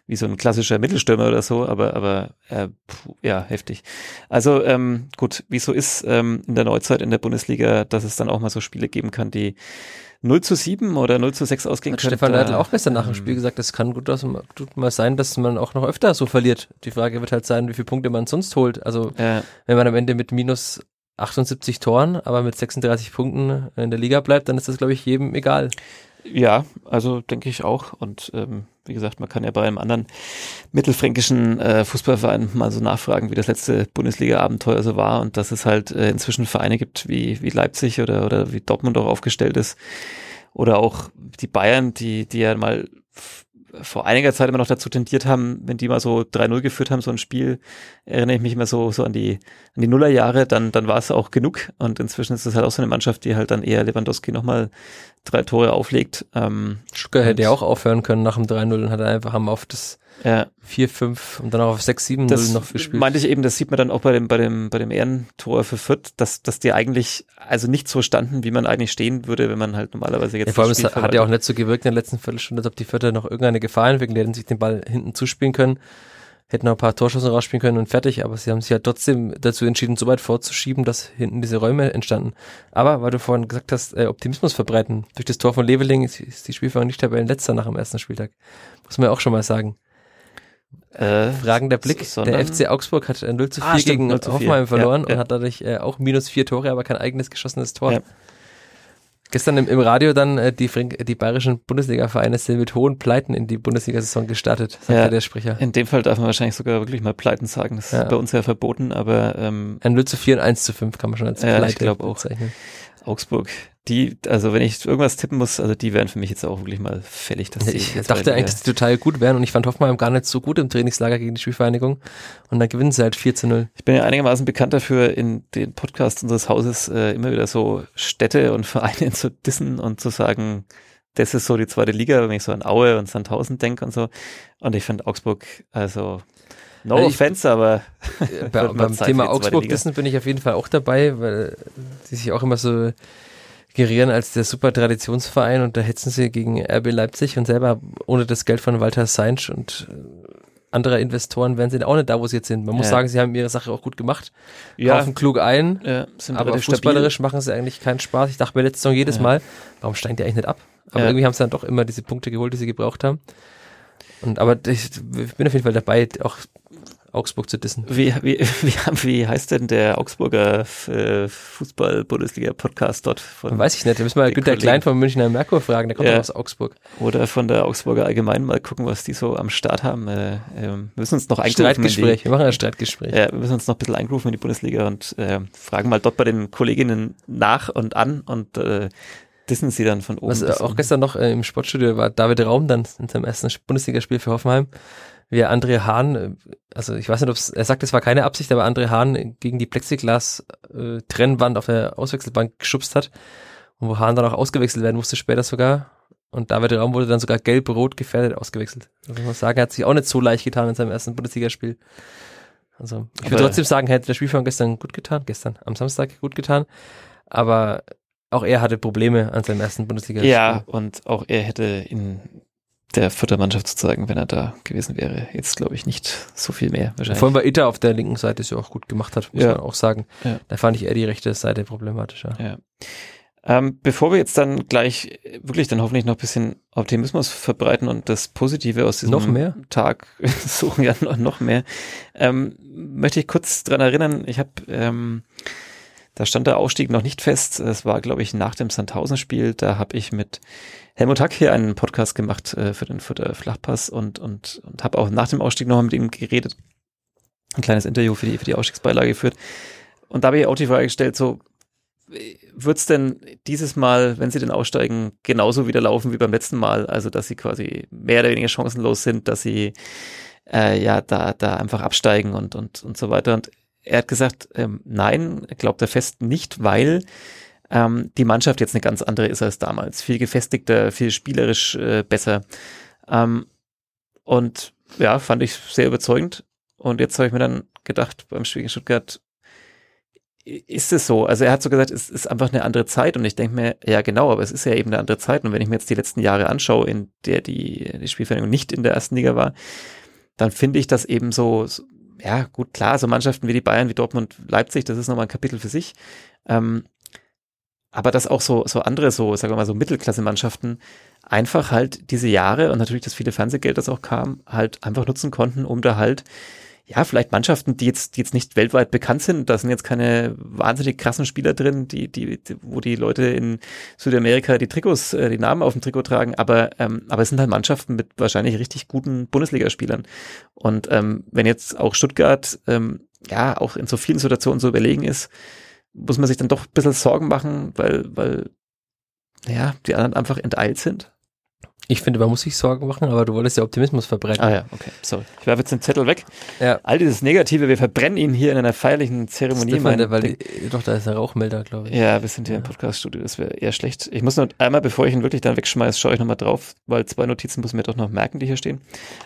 wie so ein klassischer Mittelstürmer oder so, aber, aber äh, puh, ja, heftig. Also ähm, gut, wie so ist ähm, in der Neuzeit in der Bundesliga, dass es dann auch mal so Spiele geben kann, die 0 zu 7 oder 0 zu 6 ausgehen können. Stefan Leitl auch gestern nach dem Spiel gesagt, es kann gut, dass, gut mal sein, dass man auch noch öfter so verliert. Die Frage wird halt sein, wie viele Punkte man sonst holt. Also ja. wenn man am Ende mit minus 78 Toren, aber mit 36 Punkten in der Liga bleibt, dann ist das, glaube ich, jedem egal. Ja, also denke ich auch. Und ähm, wie gesagt, man kann ja bei einem anderen mittelfränkischen äh, Fußballverein mal so nachfragen, wie das letzte Bundesliga-Abenteuer so war und dass es halt äh, inzwischen Vereine gibt wie, wie Leipzig oder, oder wie Dortmund auch aufgestellt ist. Oder auch die Bayern, die, die ja mal vor einiger Zeit immer noch dazu tendiert haben, wenn die mal so 3-0 geführt haben, so ein Spiel, erinnere ich mich immer so, so an die, an die Nullerjahre, dann, dann war es auch genug. Und inzwischen ist es halt auch so eine Mannschaft, die halt dann eher Lewandowski nochmal drei Tore auflegt. Ähm, Stuttgart hätte ja auch aufhören können nach dem 3-0 und hat einfach haben auf das ja. 4-5 und dann auch auf 6-7-0 noch gespielt. Meinte ich eben, das sieht man dann auch bei dem, bei dem, bei dem Ehrentor für Fürth, dass, dass die eigentlich also nicht so standen, wie man eigentlich stehen würde, wenn man halt normalerweise jetzt. Ja, vor allem, es hat ja auch nicht so gewirkt in der letzten Viertelstunde, als ob die Vierter noch irgendeine Gefahr entwickeln, die hätten sich den Ball hinten zuspielen können, hätten noch ein paar Torschusse rausspielen können und fertig, aber sie haben sich ja trotzdem dazu entschieden, so weit vorzuschieben, dass hinten diese Räume entstanden. Aber, weil du vorhin gesagt hast, äh, Optimismus verbreiten. Durch das Tor von Leveling ist, ist die Spielführung nicht Tabellenletzter nach dem ersten Spieltag. Muss man ja auch schon mal sagen. Äh, Fragender Blick. Der FC Augsburg hat 0 äh, zu 4 ah, gegen 0 zu 4. Hoffenheim verloren ja, ja. und hat dadurch äh, auch minus vier Tore, aber kein eigenes geschossenes Tor. Ja. Gestern im, im Radio dann äh, die, die bayerischen Bundesliga-Vereine sind mit hohen Pleiten in die Bundesliga-Saison gestartet, sagt ja, der Sprecher. In dem Fall darf man wahrscheinlich sogar wirklich mal Pleiten sagen. Das ist bei uns ja verboten, aber ähm, ein 0 zu 4 und 1 zu 5 kann man schon als Pleite ja, ich auch. bezeichnen. Augsburg, die, also wenn ich irgendwas tippen muss, also die wären für mich jetzt auch wirklich mal fällig. Dass ich dachte eigentlich, dass die total gut wären und ich fand Hoffenheim gar nicht so gut im Trainingslager gegen die Spielvereinigung und dann gewinnen sie halt 4 zu 0. Ich bin ja einigermaßen bekannt dafür, in den Podcasts unseres Hauses äh, immer wieder so Städte und Vereine zu dissen und zu sagen, das ist so die zweite Liga, wenn ich so an Aue und Sandhausen denke und so. Und ich finde Augsburg, also no Also ich- offense, aber Bei, mal beim Thema Augsburg. Dissen bin ich auf jeden Fall auch dabei, weil die sich auch immer so gerieren als der super Traditionsverein und da hetzen sie gegen RB Leipzig und selber ohne das Geld von Walter Seinsch und äh, anderer Investoren wären sie auch nicht da, wo sie jetzt sind. Man muss Ja. sagen, sie haben ihre Sache auch gut gemacht, ja, kaufen klug ein, ja sind aber fußballerisch machen sie eigentlich keinen Spaß. Ich dachte mir letzte Saison jedes. Mal, warum steigen die eigentlich nicht ab? Aber irgendwie haben sie dann doch immer diese Punkte geholt, die sie gebraucht haben. Und aber ich, ich bin auf jeden Fall dabei, auch Augsburg zu dissen. Wie, wie, wie, wie heißt denn der Augsburger äh, Fußball-Bundesliga-Podcast dort? Von, Weiß ich nicht, da müssen wir Günter Kollegen. Klein vom Münchner Merkur fragen, der kommt Ja. aus Augsburg. Oder von der Augsburger Allgemein mal gucken, was die so am Start haben. Äh, ähm, wir müssen uns noch eingrufen. in die- Streitgespräch, wir machen ein Streitgespräch. Ja, wir müssen uns noch ein bisschen eingrufen in die Bundesliga und äh, fragen mal dort bei den Kolleginnen nach und an und äh, dissen sie dann von oben. Was auch unten. gestern noch äh, im Sportstudio war David Raum dann in seinem ersten Bundesligaspiel für Hoffenheim, wie er André Hahn, äh, also ich weiß nicht, ob er sagt, es war keine Absicht, aber André Hahn gegen die Plexiglas-Trennwand auf der Auswechselbank geschubst hat und wo Hahn dann auch ausgewechselt werden musste später sogar. Und David Raum wurde dann sogar gelb-rot gefährdet ausgewechselt. Also ich muss sagen, er hat sich auch nicht so leicht getan in seinem ersten Bundesligaspiel. Also ich würde trotzdem sagen, hätte der Spielfang gestern gut getan, gestern am Samstag gut getan, aber auch er hatte Probleme an seinem ersten Bundesligaspiel. Ja, und auch er hätte in der vierter Mannschaft sozusagen, wenn er da gewesen wäre, jetzt glaube ich nicht so viel mehr wahrscheinlich. Vor allem bei Ita auf der linken Seite es ja auch gut gemacht hat, muss Ja. man auch sagen. Ja. Da fand ich eher die rechte Seite problematischer. Ja. Ähm, bevor wir jetzt dann gleich wirklich dann hoffentlich noch ein bisschen Optimismus verbreiten und das Positive aus diesem Noch mehr? Tag suchen, ja noch, noch mehr, ähm, möchte ich kurz dran erinnern, ich habe, ähm, da stand der Ausstieg noch nicht fest, es war glaube ich nach dem Sandhausen-Spiel, da habe ich mit Helmut Hack hier einen Podcast gemacht äh, für den Futter Flachpass und, und, und habe auch nach dem Ausstieg noch mal mit ihm geredet, ein kleines Interview für die, für die Ausstiegsbeilage geführt und da habe ich auch die Frage gestellt, so, wird's denn dieses Mal, wenn sie denn aussteigen, genauso wieder laufen wie beim letzten Mal? Also, dass sie quasi mehr oder weniger chancenlos sind, dass sie äh, ja da, da einfach absteigen und, und, und so weiter. Und er hat gesagt, ähm, nein, glaubt er fest nicht, weil ähm, die Mannschaft jetzt eine ganz andere ist als damals. Viel gefestigter, viel spielerisch äh, besser. Ähm, und ja, fand ich sehr überzeugend. Und jetzt habe ich mir dann gedacht, beim Spiel gegen Stuttgart, ist es so? Also er hat so gesagt, es ist einfach eine andere Zeit und ich denke mir, ja genau, aber es ist ja eben eine andere Zeit und wenn ich mir jetzt die letzten Jahre anschaue, in der die, die Spielvereinigung nicht in der ersten Liga war, dann finde ich das eben so, so, ja gut, klar, so Mannschaften wie die Bayern, wie Dortmund, Leipzig, das ist nochmal ein Kapitel für sich. Ähm, aber dass auch so, so andere, so, sagen wir mal, so Mittelklasse-Mannschaften einfach halt diese Jahre und natürlich das viele Fernsehgeld, das auch kam, halt einfach nutzen konnten, um da halt ja, vielleicht Mannschaften, die jetzt, die jetzt nicht weltweit bekannt sind, da sind jetzt keine wahnsinnig krassen Spieler drin, die, die, wo die Leute in Südamerika die Trikots, äh, die Namen auf dem Trikot tragen, aber, ähm, aber es sind halt Mannschaften mit wahrscheinlich richtig guten Bundesligaspielern. Und ähm, wenn jetzt auch Stuttgart ähm, ja auch in so vielen Situationen so überlegen ist, muss man sich dann doch ein bisschen Sorgen machen, weil, weil ja, die anderen einfach enteilt sind. Ich finde, man muss sich Sorgen machen, aber du wolltest ja Optimismus verbreiten. Ah ja, okay, sorry. Ich werfe jetzt den Zettel weg. Ja. All dieses Negative, wir verbrennen ihn hier in einer feierlichen Zeremonie. Stefan, mein- weil die, doch, da ist ein Rauchmelder, glaube ich. ja, wir sind hier im Podcaststudio, das wäre eher schlecht. Ich muss nur einmal, bevor ich ihn wirklich dann wegschmeiße, schaue ich nochmal drauf, weil zwei Notizen muss mir doch noch merken, die hier stehen.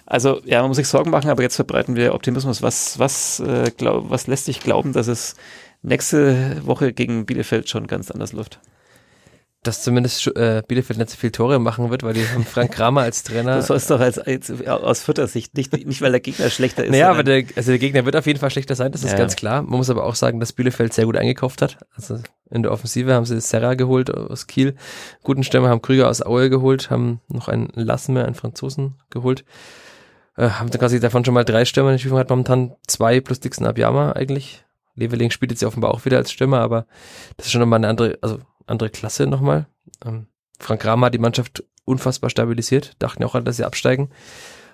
Also, ja, man muss sich Sorgen machen, aber jetzt verbreiten wir Optimismus. Was, was, äh, glaub, was lässt dich glauben, dass es nächste Woche gegen Bielefeld schon ganz anders läuft? Dass zumindest äh, Bielefeld nicht so viele Tore machen wird, weil die haben Frank Kramer als Trainer. Du sollst doch als, als aus Vierter Sicht, nicht, nicht weil der Gegner schlechter ist. Naja, aber der, also der Gegner wird auf jeden Fall schlechter sein, das ist Ja. ganz klar. Man muss aber auch sagen, dass Bielefeld sehr gut eingekauft hat. Also in der Offensive haben sie Serra geholt aus Kiel, guten Stürmer haben Krüger aus Aue geholt, haben noch einen Lassenmer, einen Franzosen geholt. Äh, haben quasi davon schon mal drei Stürmer in der Spielung hat momentan zwei plus Dixon Abiyama eigentlich. Leveling spielt jetzt ja offenbar auch wieder als Stürmer, aber das ist schon nochmal eine andere, also andere Klasse nochmal. Ähm, Frank Kramer hat die Mannschaft unfassbar stabilisiert, dachten auch alle, dass sie absteigen.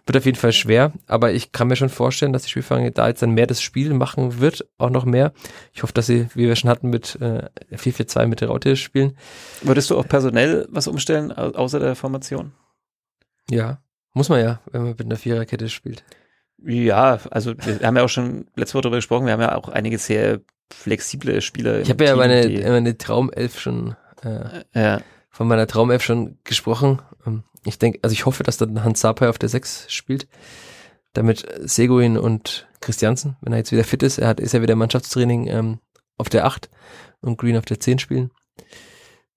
Wird auf jeden Fall schwer, aber ich kann mir schon vorstellen, dass die Spielvereinigung da jetzt dann mehr das Spiel machen wird, auch noch mehr. Ich hoffe, dass sie, wie wir schon hatten, mit äh, 4-4-2 mit der Raute spielen. Würdest du auch personell was umstellen, au- außer der Formation? Ja, muss man ja, wenn man mit einer Viererkette spielt. Ja, also wir haben ja auch schon letzte Woche darüber gesprochen, wir haben ja auch einige sehr flexible Spieler. Ich habe ja Team, meine, meine Traumelf schon äh, ja, von meiner Traumelf schon gesprochen. Ähm, ich denke, also ich hoffe, dass dann Hans Sapai auf der 6 spielt, damit Seguin und Christiansen, wenn er jetzt wieder fit ist, er hat, ist ja wieder Mannschaftstraining ähm, auf der 8 und Green auf der 10 spielen.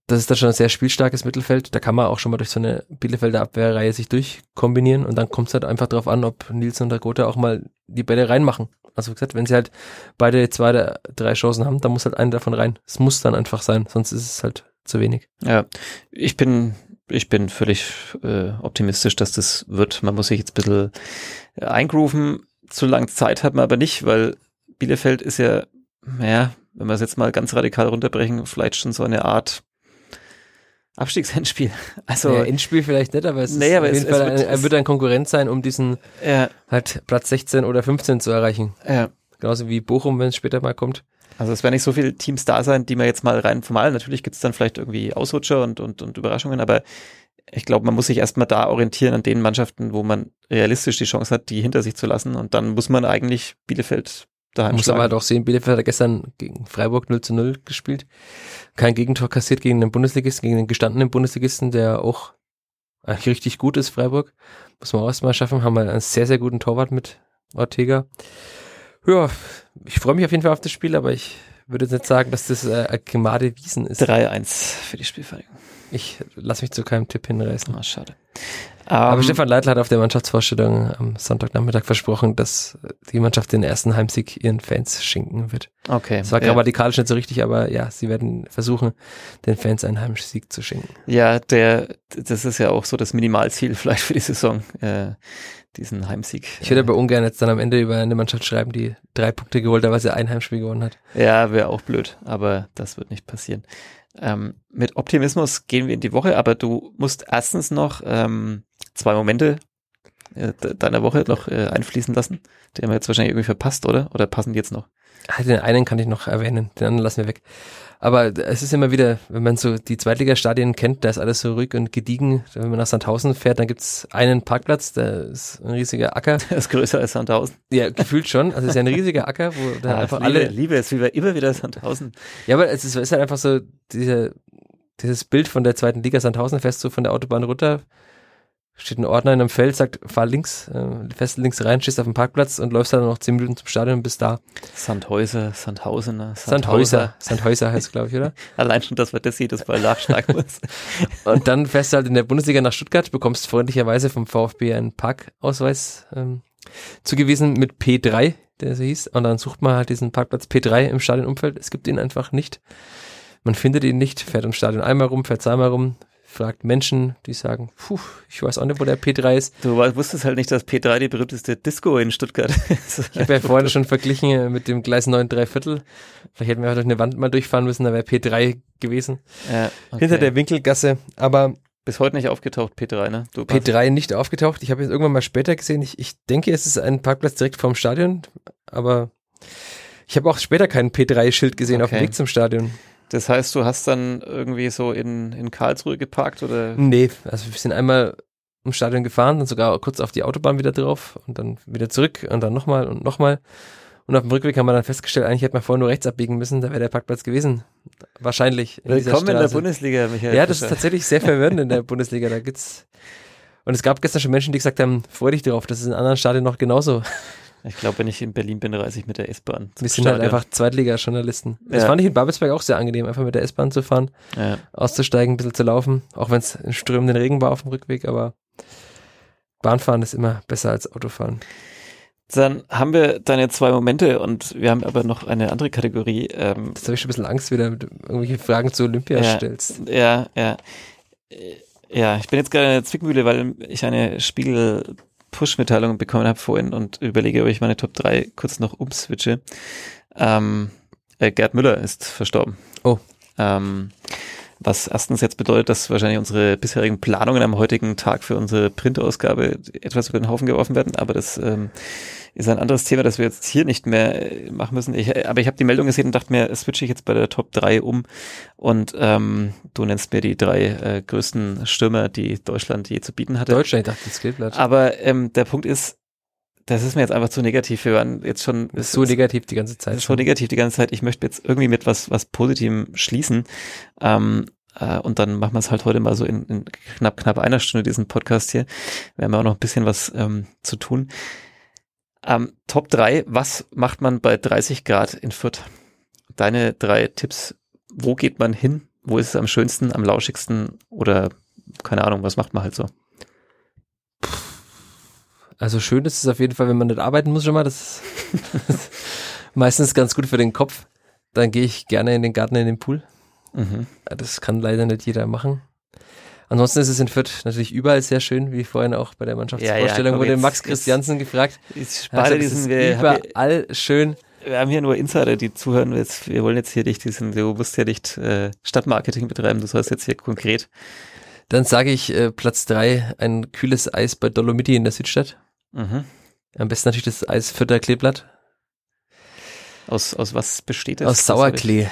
Das ist dann schon ein sehr spielstarkes Mittelfeld. Da kann man auch schon mal durch so eine Bielefelder Abwehrreihe sich durchkombinieren und dann kommt es halt einfach darauf an, ob Nils und der Gotha auch mal die Bälle reinmachen. Also wie gesagt, wenn sie halt beide zwei oder drei Chancen haben, dann muss halt einer davon rein. Es muss dann einfach sein, sonst ist es halt zu wenig. Ja, ich bin, ich bin völlig äh, optimistisch, dass das wird. Man muss sich jetzt ein bisschen eingrooven. Zu lange Zeit hat man aber nicht, weil Bielefeld ist ja, ja, wenn wir es jetzt mal ganz radikal runterbrechen, vielleicht schon so eine Art Abstiegsendspiel. Also ja, Endspiel vielleicht nicht, aber es nee, aber es, es wird, ein, er wird ein Konkurrent sein, um diesen ja, halt Platz 16 oder 15 zu erreichen. ja. Genauso wie Bochum, wenn es später mal kommt. Also es werden nicht so viele Teams da sein, die man jetzt mal rein formal, natürlich gibt es dann vielleicht irgendwie Ausrutscher und, und, und Überraschungen, aber ich glaube, man muss sich erstmal da orientieren an den Mannschaften, wo man realistisch die Chance hat, die hinter sich zu lassen und dann muss man eigentlich Bielefeld daheim Man muss aber halt auch sehen, Bielefeld hat gestern gegen Freiburg 0 zu 0 gespielt. Kein Gegentor kassiert gegen den Bundesligisten, gegen den gestandenen Bundesligisten, der auch eigentlich richtig gut ist, Freiburg. Muss man auch erstmal schaffen. Haben wir einen sehr, sehr guten Torwart mit Ortega. Ja, ich freue mich auf jeden Fall auf das Spiel, aber ich würde jetzt nicht sagen, dass das äh, ein Gemade Wiesen ist. 3-1 für die Spielvereinigung. Ich lasse mich zu keinem Tipp hinreißen. Ah, schade. Aber Ähm, Stefan Leitl hat auf der Mannschaftsvorstellung am Sonntagnachmittag versprochen, dass die Mannschaft den ersten Heimsieg ihren Fans schenken wird. Okay. Das war ja. grammatikalisch nicht so richtig, aber ja, sie werden versuchen, den Fans einen Heimsieg zu schenken. Ja, der, das ist ja auch so das Minimalziel vielleicht für die Saison, äh, diesen Heimsieg. Ich würde aber ungern jetzt dann am Ende über eine Mannschaft schreiben, die drei Punkte geholt hat, weil sie ein Heimspiel gewonnen hat. Ja, wäre auch blöd, aber das wird nicht passieren. Ähm, mit Optimismus gehen wir in die Woche, aber du musst erstens noch ähm, zwei Momente äh, de- deiner Woche noch äh, einfließen lassen. Die haben wir jetzt wahrscheinlich irgendwie verpasst, oder? Oder passen die jetzt noch? Ah, Den einen kann ich noch erwähnen, den anderen lassen wir weg. Aber es ist immer wieder, wenn man so die Zweitligastadien kennt, da ist alles so ruhig und gediegen. Wenn man nach Sandhausen fährt, dann gibt's einen Parkplatz, der ist ein riesiger Acker. Das ist größer als Sandhausen. Ja, gefühlt schon. Also es ist ja ein riesiger Acker, wo da Ah, einfach Liebe, alle. Liebe ist wie wir immer wieder Sandhausen. Ja, aber es ist, ist halt einfach so, diese, dieses Bild von der zweiten Liga Sandhausen fährst du von der Autobahn runter, steht ein Ordner in einem Feld, sagt, fahr links, äh, fährst links rein, stehst auf dem Parkplatz und läufst dann noch zehn Minuten zum Stadion und bist da. Sandhäuser, Sandhausener, Sandhäuser. Sandhäuser heißt glaube ich, oder? Allein schon, dass wir das jedes Mal nachschlagen muss. Und dann fährst du halt in der Bundesliga nach Stuttgart, bekommst freundlicherweise vom VfB einen Parkausweis ähm, zugewiesen mit P3, der so hieß. Und dann sucht man halt diesen Parkplatz P3 im Stadionumfeld. Es gibt ihn einfach nicht. Man findet ihn nicht, fährt im Stadion einmal rum, fährt zweimal rum, fragt Menschen, die sagen, puh, ich weiß auch nicht, wo der P3 ist. Du wusstest halt nicht, dass P3 die berühmteste Disco in Stuttgart ist. Ich habe ja vorhin schon verglichen äh, mit dem Gleis 9 3 Viertel. Vielleicht hätten wir durch eine Wand mal durchfahren müssen, da wäre P3 gewesen. ja, okay. Hinter der Winkelgasse. Aber Bis heute nicht aufgetaucht, P3, ne? Du P3 nicht aufgetaucht. Ich habe jetzt irgendwann mal später gesehen. Ich, ich denke, es ist ein Parkplatz direkt vorm Stadion, aber ich habe auch später kein P3-Schild gesehen auf dem Okay. Weg zum Stadion. Das heißt, du hast dann irgendwie so in, in Karlsruhe geparkt oder? Nee, also wir sind einmal im Stadion gefahren, dann sogar kurz auf die Autobahn wieder drauf und dann wieder zurück und dann nochmal und nochmal. Und auf dem Rückweg haben wir dann festgestellt, eigentlich hätte man vorher nur rechts abbiegen müssen, da wäre der Parkplatz gewesen. Wahrscheinlich. In Willkommen in der. Bundesliga, Michael. Ja, das ist tatsächlich sehr verwirrend in der Bundesliga. Da gibt's und es gab gestern schon Menschen, die gesagt haben, freu dich drauf, das ist in anderen Stadien noch genauso. Ich glaube, wenn ich in Berlin bin, reise ich mit der S-Bahn. Wir sind halt einfach Zweitliga-Journalisten. Das Ja. fand ich in Babelsberg auch sehr angenehm, einfach mit der S-Bahn zu fahren, Ja. auszusteigen, ein bisschen zu laufen, auch wenn es in strömenden Regen war auf dem Rückweg, aber Bahnfahren ist immer besser als Autofahren. Dann haben wir deine zwei Momente und wir haben aber noch eine andere Kategorie. Ähm, Jetzt habe ich schon ein bisschen Angst, wieder mit irgendwelche Fragen zu Olympia Ja. stellst. ja, ja. Äh, Ja, ich bin jetzt gerade in der Zwickmühle, weil ich eine Spiegel-Push-Mitteilung bekommen habe vorhin und überlege, ob ich meine Top 3 kurz noch umswitche. Ähm, äh, Gerd Müller ist verstorben. Oh. Ähm, was erstens jetzt bedeutet, dass wahrscheinlich unsere bisherigen Planungen am heutigen Tag für unsere Printausgabe etwas über den Haufen geworfen werden, aber das ähm, ist ein anderes Thema, das wir jetzt hier nicht mehr äh, machen müssen. Ich, äh, aber ich habe die Meldung gesehen und dachte mir, switche ich jetzt bei der Top 3 um und ähm, du nennst mir die drei äh, größten Stürmer, die Deutschland je zu bieten hatte. Deutschland, ich dachte, das Skillblatt. Aber ähm, der Punkt ist, das ist mir jetzt einfach zu negativ. Wir waren jetzt schon ist so negativ die ganze Zeit. ist so negativ die ganze Zeit. Ich möchte jetzt irgendwie mit was, was Positivem schließen. Ähm, Äh, und dann machen wir es halt heute mal so in, in, knapp, knapp einer Stunde diesen Podcast hier. Wir haben ja auch noch ein bisschen was ähm, zu tun. Ähm, Top 3, was macht man bei 30 Grad in Fürth? Deine drei Tipps, wo geht man hin? Wo ist es am schönsten, am lauschigsten oder keine Ahnung, was macht man halt so? Also schön ist es auf jeden Fall, wenn man nicht arbeiten muss schon mal. Das ist meistens ganz gut für den Kopf. Dann gehe ich gerne in den Garten, in den Pool. Mhm. Das kann leider nicht jeder machen. Ansonsten ist es in Fürth natürlich überall sehr schön, wie vorhin auch bei der Mannschaftsvorstellung ja, ja, wurde Max Christiansen gefragt. Ist spannend, diesen, wir überall schön. Wir haben hier nur Insider, die zuhören. Jetzt, wir wollen jetzt hier nicht diesen, du musst ja nicht äh, Stadtmarketing betreiben, du sollst jetzt hier konkret. Dann sage ich äh, Platz drei ein kühles Eis bei Dolomiti in der Südstadt. Mhm. Am besten natürlich das Eis Fürther Kleeblatt. Aus, aus was besteht das? Aus Sauerklee.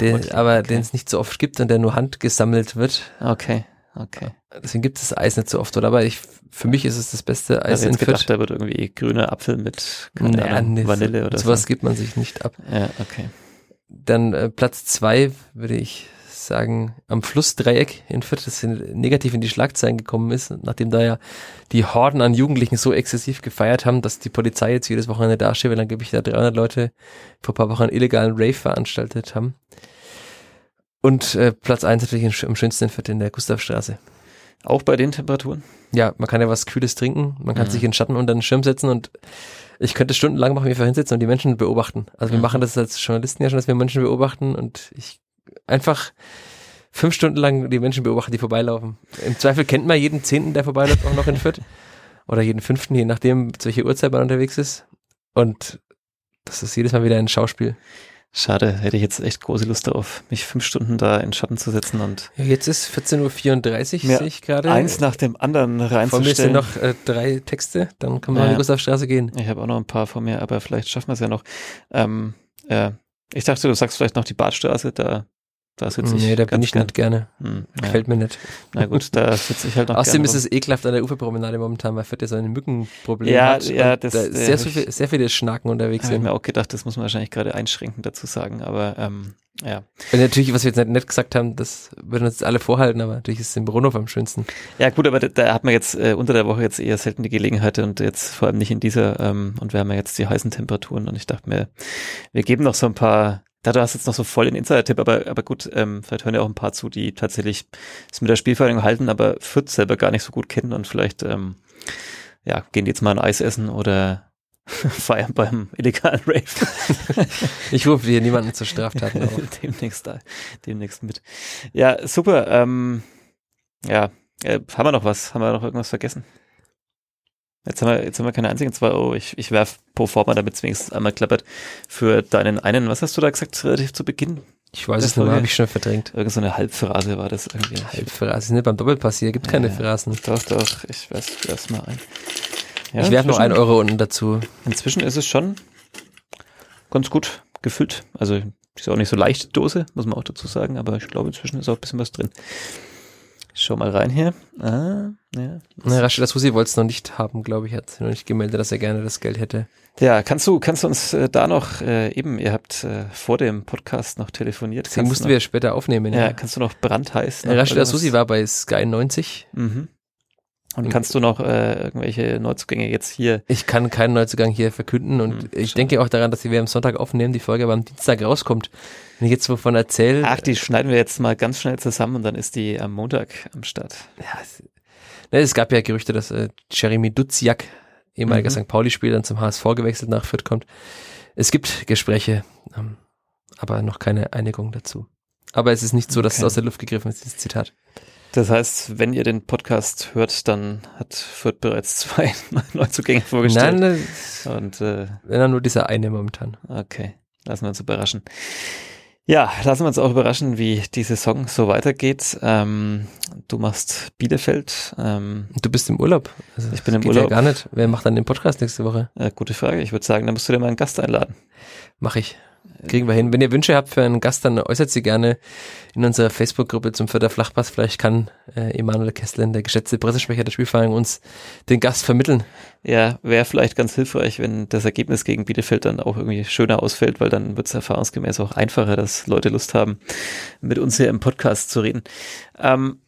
Den, aber okay. den es nicht so oft gibt und der nur handgesammelt wird. Okay, okay. Deswegen gibt es Eis nicht so oft, oder? Aber ich, für mich ist es das beste Eis in gedacht, da wird irgendwie grüner Apfel mit naja, Ahnung, nee, Vanille oder so. Sowas gibt man sich nicht ab. Ja, okay. Dann äh, Platz zwei würde ich sagen, am Flussdreieck in Fürth, das negativ in die Schlagzeilen gekommen ist, nachdem da ja die Horden an Jugendlichen so exzessiv gefeiert haben, dass die Polizei jetzt jedes Wochenende dasteht, weil angeblich da 300 Leute vor ein paar Wochen einen illegalen Rave veranstaltet haben. Und äh, Platz eins natürlich im schönsten Fürth in der Gustavstraße. Auch bei den Temperaturen? Ja, man kann ja was Kühles trinken, man kann mhm. sich in Schatten unter den Schirm setzen und ich könnte stundenlang machen, mich hinsetzen und die Menschen beobachten. Also wir mhm. machen das als Journalisten ja schon, dass wir Menschen beobachten und ich einfach fünf Stunden lang die Menschen beobachten, die vorbeilaufen. Im Zweifel kennt man jeden Zehnten, der vorbeiläuft, auch noch in Fürth. Oder jeden Fünften, je nachdem, zu welcher Uhrzeit man unterwegs ist. Und das ist jedes Mal wieder ein Schauspiel. Schade, hätte ich jetzt echt große Lust darauf, mich fünf Stunden da in Schatten zu setzen und. Ja, jetzt ist 14.34 Uhr, sehe ich gerade. Eins nach dem anderen reinzustellen. Vor mir sind noch äh, drei Texte, dann kann man ja. an die Gustavstraße gehen. Ich habe auch noch ein paar vor mir, aber vielleicht schaffen wir es ja noch. Ähm, ja, ich dachte, du sagst vielleicht noch die Badstraße, da da sitze ich. Nee, da bin ich gern. nicht gerne. Hm, Gefällt ja. mir nicht. Na gut, da sitze ich halt noch Außerdem ist es ekelhaft an der Uferpromenade momentan, weil Fett ja so ein Mückenproblem ja, hat. Ja, das, da sehr, viel, sehr viele Schnacken unterwegs sind. Ich mir auch gedacht, das muss man wahrscheinlich gerade einschränken dazu sagen, aber ähm, ja. Und natürlich, was wir jetzt nicht, gesagt haben, das würden uns alle vorhalten, aber natürlich ist es im Brunnhof am schönsten. Ja gut, aber da, da hat man jetzt äh, unter der Woche jetzt eher selten die Gelegenheit und jetzt vor allem nicht in dieser ähm, und wir haben ja jetzt die heißen Temperaturen und ich dachte mir, wir geben noch so ein paar da du hast jetzt noch so voll den Insider-Tipp, aber, aber gut, ähm, vielleicht hören ja auch ein paar zu, die tatsächlich es mit der Spielvereinigung halten, aber Fürth selber gar nicht so gut kennen und vielleicht, ähm, ja, gehen die jetzt mal ein Eis essen oder feiern beim illegalen Rave. ich rufe hier niemanden zur Straftaten auf. demnächst, da, demnächst mit. Ja, super. Ähm, ja, äh, haben wir noch was? Haben wir noch irgendwas vergessen? Jetzt haben wir, jetzt haben wir keine einzigen zwei Euro. Ich, ich werf pro forma, damit es wenigstens einmal klappert, für deinen einen, was hast du da gesagt, relativ zu Beginn? Ich weiß es nicht, habe ich schon verdrängt. Irgend so eine Halbphrase war das irgendwie. Halbphrase, ne? Beim Doppelpass hier gibt ja, keine Phrasen. Doch, doch, ich weiß, werf's mal ein. Ja, ich werfe noch einen Euro unten dazu. Inzwischen ist es schon ganz gut gefüllt. Also, ist auch nicht so leicht, die Dose, muss man auch dazu sagen, aber ich glaube, inzwischen ist auch ein bisschen was drin. Ich schau mal rein hier. Ah, ja. Na, Rashida Susi wollte es noch nicht haben, glaube ich, hat sich noch nicht gemeldet, dass er gerne das Geld hätte. Ja, kannst du, kannst du uns äh, da noch, äh, eben, ihr habt äh, vor dem Podcast noch telefoniert. Den mussten noch, wir später aufnehmen, ja. Ja, kannst du noch brandheiß. Noch, Rashida Susi war bei Sky 90. Mhm. Und kannst du noch äh, irgendwelche Neuzugänge jetzt hier? Ich kann keinen Neuzugang hier verkünden und hm, ich denke auch daran, dass wir am Sonntag aufnehmen, die Folge aber am Dienstag rauskommt. Wenn ich jetzt wovon erzähle. Ach, die schneiden wir jetzt mal ganz schnell zusammen und dann ist die am Montag am Start. Ja, es, ne, es gab ja Gerüchte, dass äh, Jeremy Duziak, ehemaliger mhm. St. Pauli-Spieler, dann zum HSV gewechselt nach Fürth kommt. Es gibt Gespräche, ähm, aber noch keine Einigung dazu. Aber es ist nicht so, dass okay. es aus der Luft gegriffen ist, dieses Zitat. Das heißt, wenn ihr den Podcast hört, dann hat Fürth bereits zwei Neuzugänge vorgestellt. Nein, und, äh, wenn dann nur dieser eine momentan. Okay, lassen wir uns überraschen. Ja, lassen wir uns auch überraschen, wie die Saison so weitergeht. Ähm, du machst Bielefeld. Ähm, du bist im Urlaub. Also ich bin im Urlaub. Ja gar nicht. Wer macht dann den Podcast nächste Woche? Äh, gute Frage. Ich würde sagen, da musst du dir mal einen Gast einladen. Mach ich. Kriegen wir hin. Wenn ihr Wünsche habt für einen Gast, dann äußert sie gerne in unserer Facebook-Gruppe zum Flachpass. Vielleicht kann äh, Emanuel Kesslin, der geschätzte Pressesprecher der Spielvereinigung, uns den Gast vermitteln. Ja, wäre vielleicht ganz hilfreich, wenn das Ergebnis gegen Bielefeld dann auch irgendwie schöner ausfällt, weil dann wird es erfahrungsgemäß auch einfacher, dass Leute Lust haben, mit uns hier im Podcast zu reden. Ähm,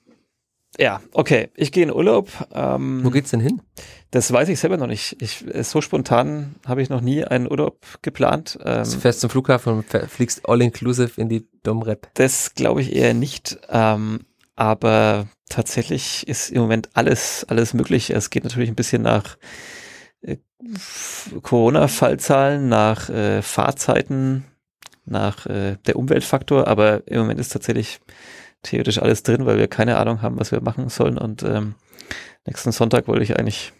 ja, okay, ich gehe in Urlaub. Ähm, Wo geht's denn hin? Das weiß ich selber noch nicht. Ich, so spontan habe ich noch nie einen Urlaub geplant. Ähm, du fährst zum Flughafen und fliegst all-inclusive in die Domrep. Das glaube ich eher nicht. Ähm, aber tatsächlich ist im Moment alles, alles möglich. Es geht natürlich ein bisschen nach äh, Corona-Fallzahlen, nach äh, Fahrzeiten, nach äh, der Umweltfaktor, aber im Moment ist tatsächlich theoretisch alles drin, weil wir keine Ahnung haben, was wir machen sollen. Und ähm, nächsten Sonntag wollte ich eigentlich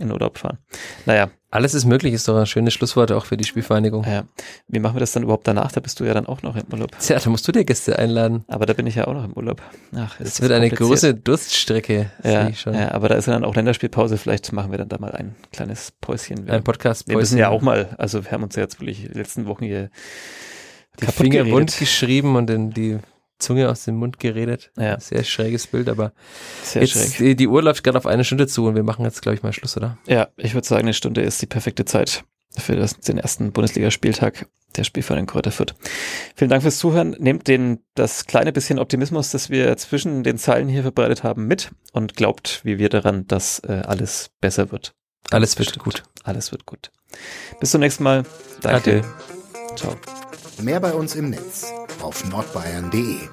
in Urlaub fahren. Naja. Alles ist möglich, ist doch ein schönes Schlusswort auch für die Spielvereinigung. Ja. Wie machen wir das dann überhaupt danach? Da bist du ja dann auch noch im Urlaub. Tja, da musst du dir Gäste einladen. Aber da bin ich ja auch noch im Urlaub. Ach, es wird eine große Durststrecke. Ja, ja, aber da ist ja dann auch Länderspielpause. Vielleicht machen wir dann da mal ein kleines Päuschen. Wir, ein Podcast. -Päuschen. Wir müssen ja auch mal, also wir haben uns ja jetzt wirklich die letzten Wochen hier die Finger wund geschrieben und in die Zunge aus dem Mund geredet. Ja. Sehr schräges Bild, aber Sehr jetzt, schräg. die Uhr läuft gerade auf eine Stunde zu und wir machen jetzt, glaube ich, mal Schluss, oder? Ja, ich würde sagen, eine Stunde ist die perfekte Zeit für das, den ersten Bundesligaspieltag der Spielverein Kräuter Fürth. Vielen Dank fürs Zuhören. Nehmt den, das kleine bisschen Optimismus, das wir zwischen den Zeilen hier verbreitet haben, mit und glaubt, wie wir daran, dass äh, alles besser wird. Alles wird Bestimmt. gut. Alles wird gut. Bis zum nächsten Mal. Danke. Danke. Ciao. Mehr bei uns im Netz auf nordbayern.de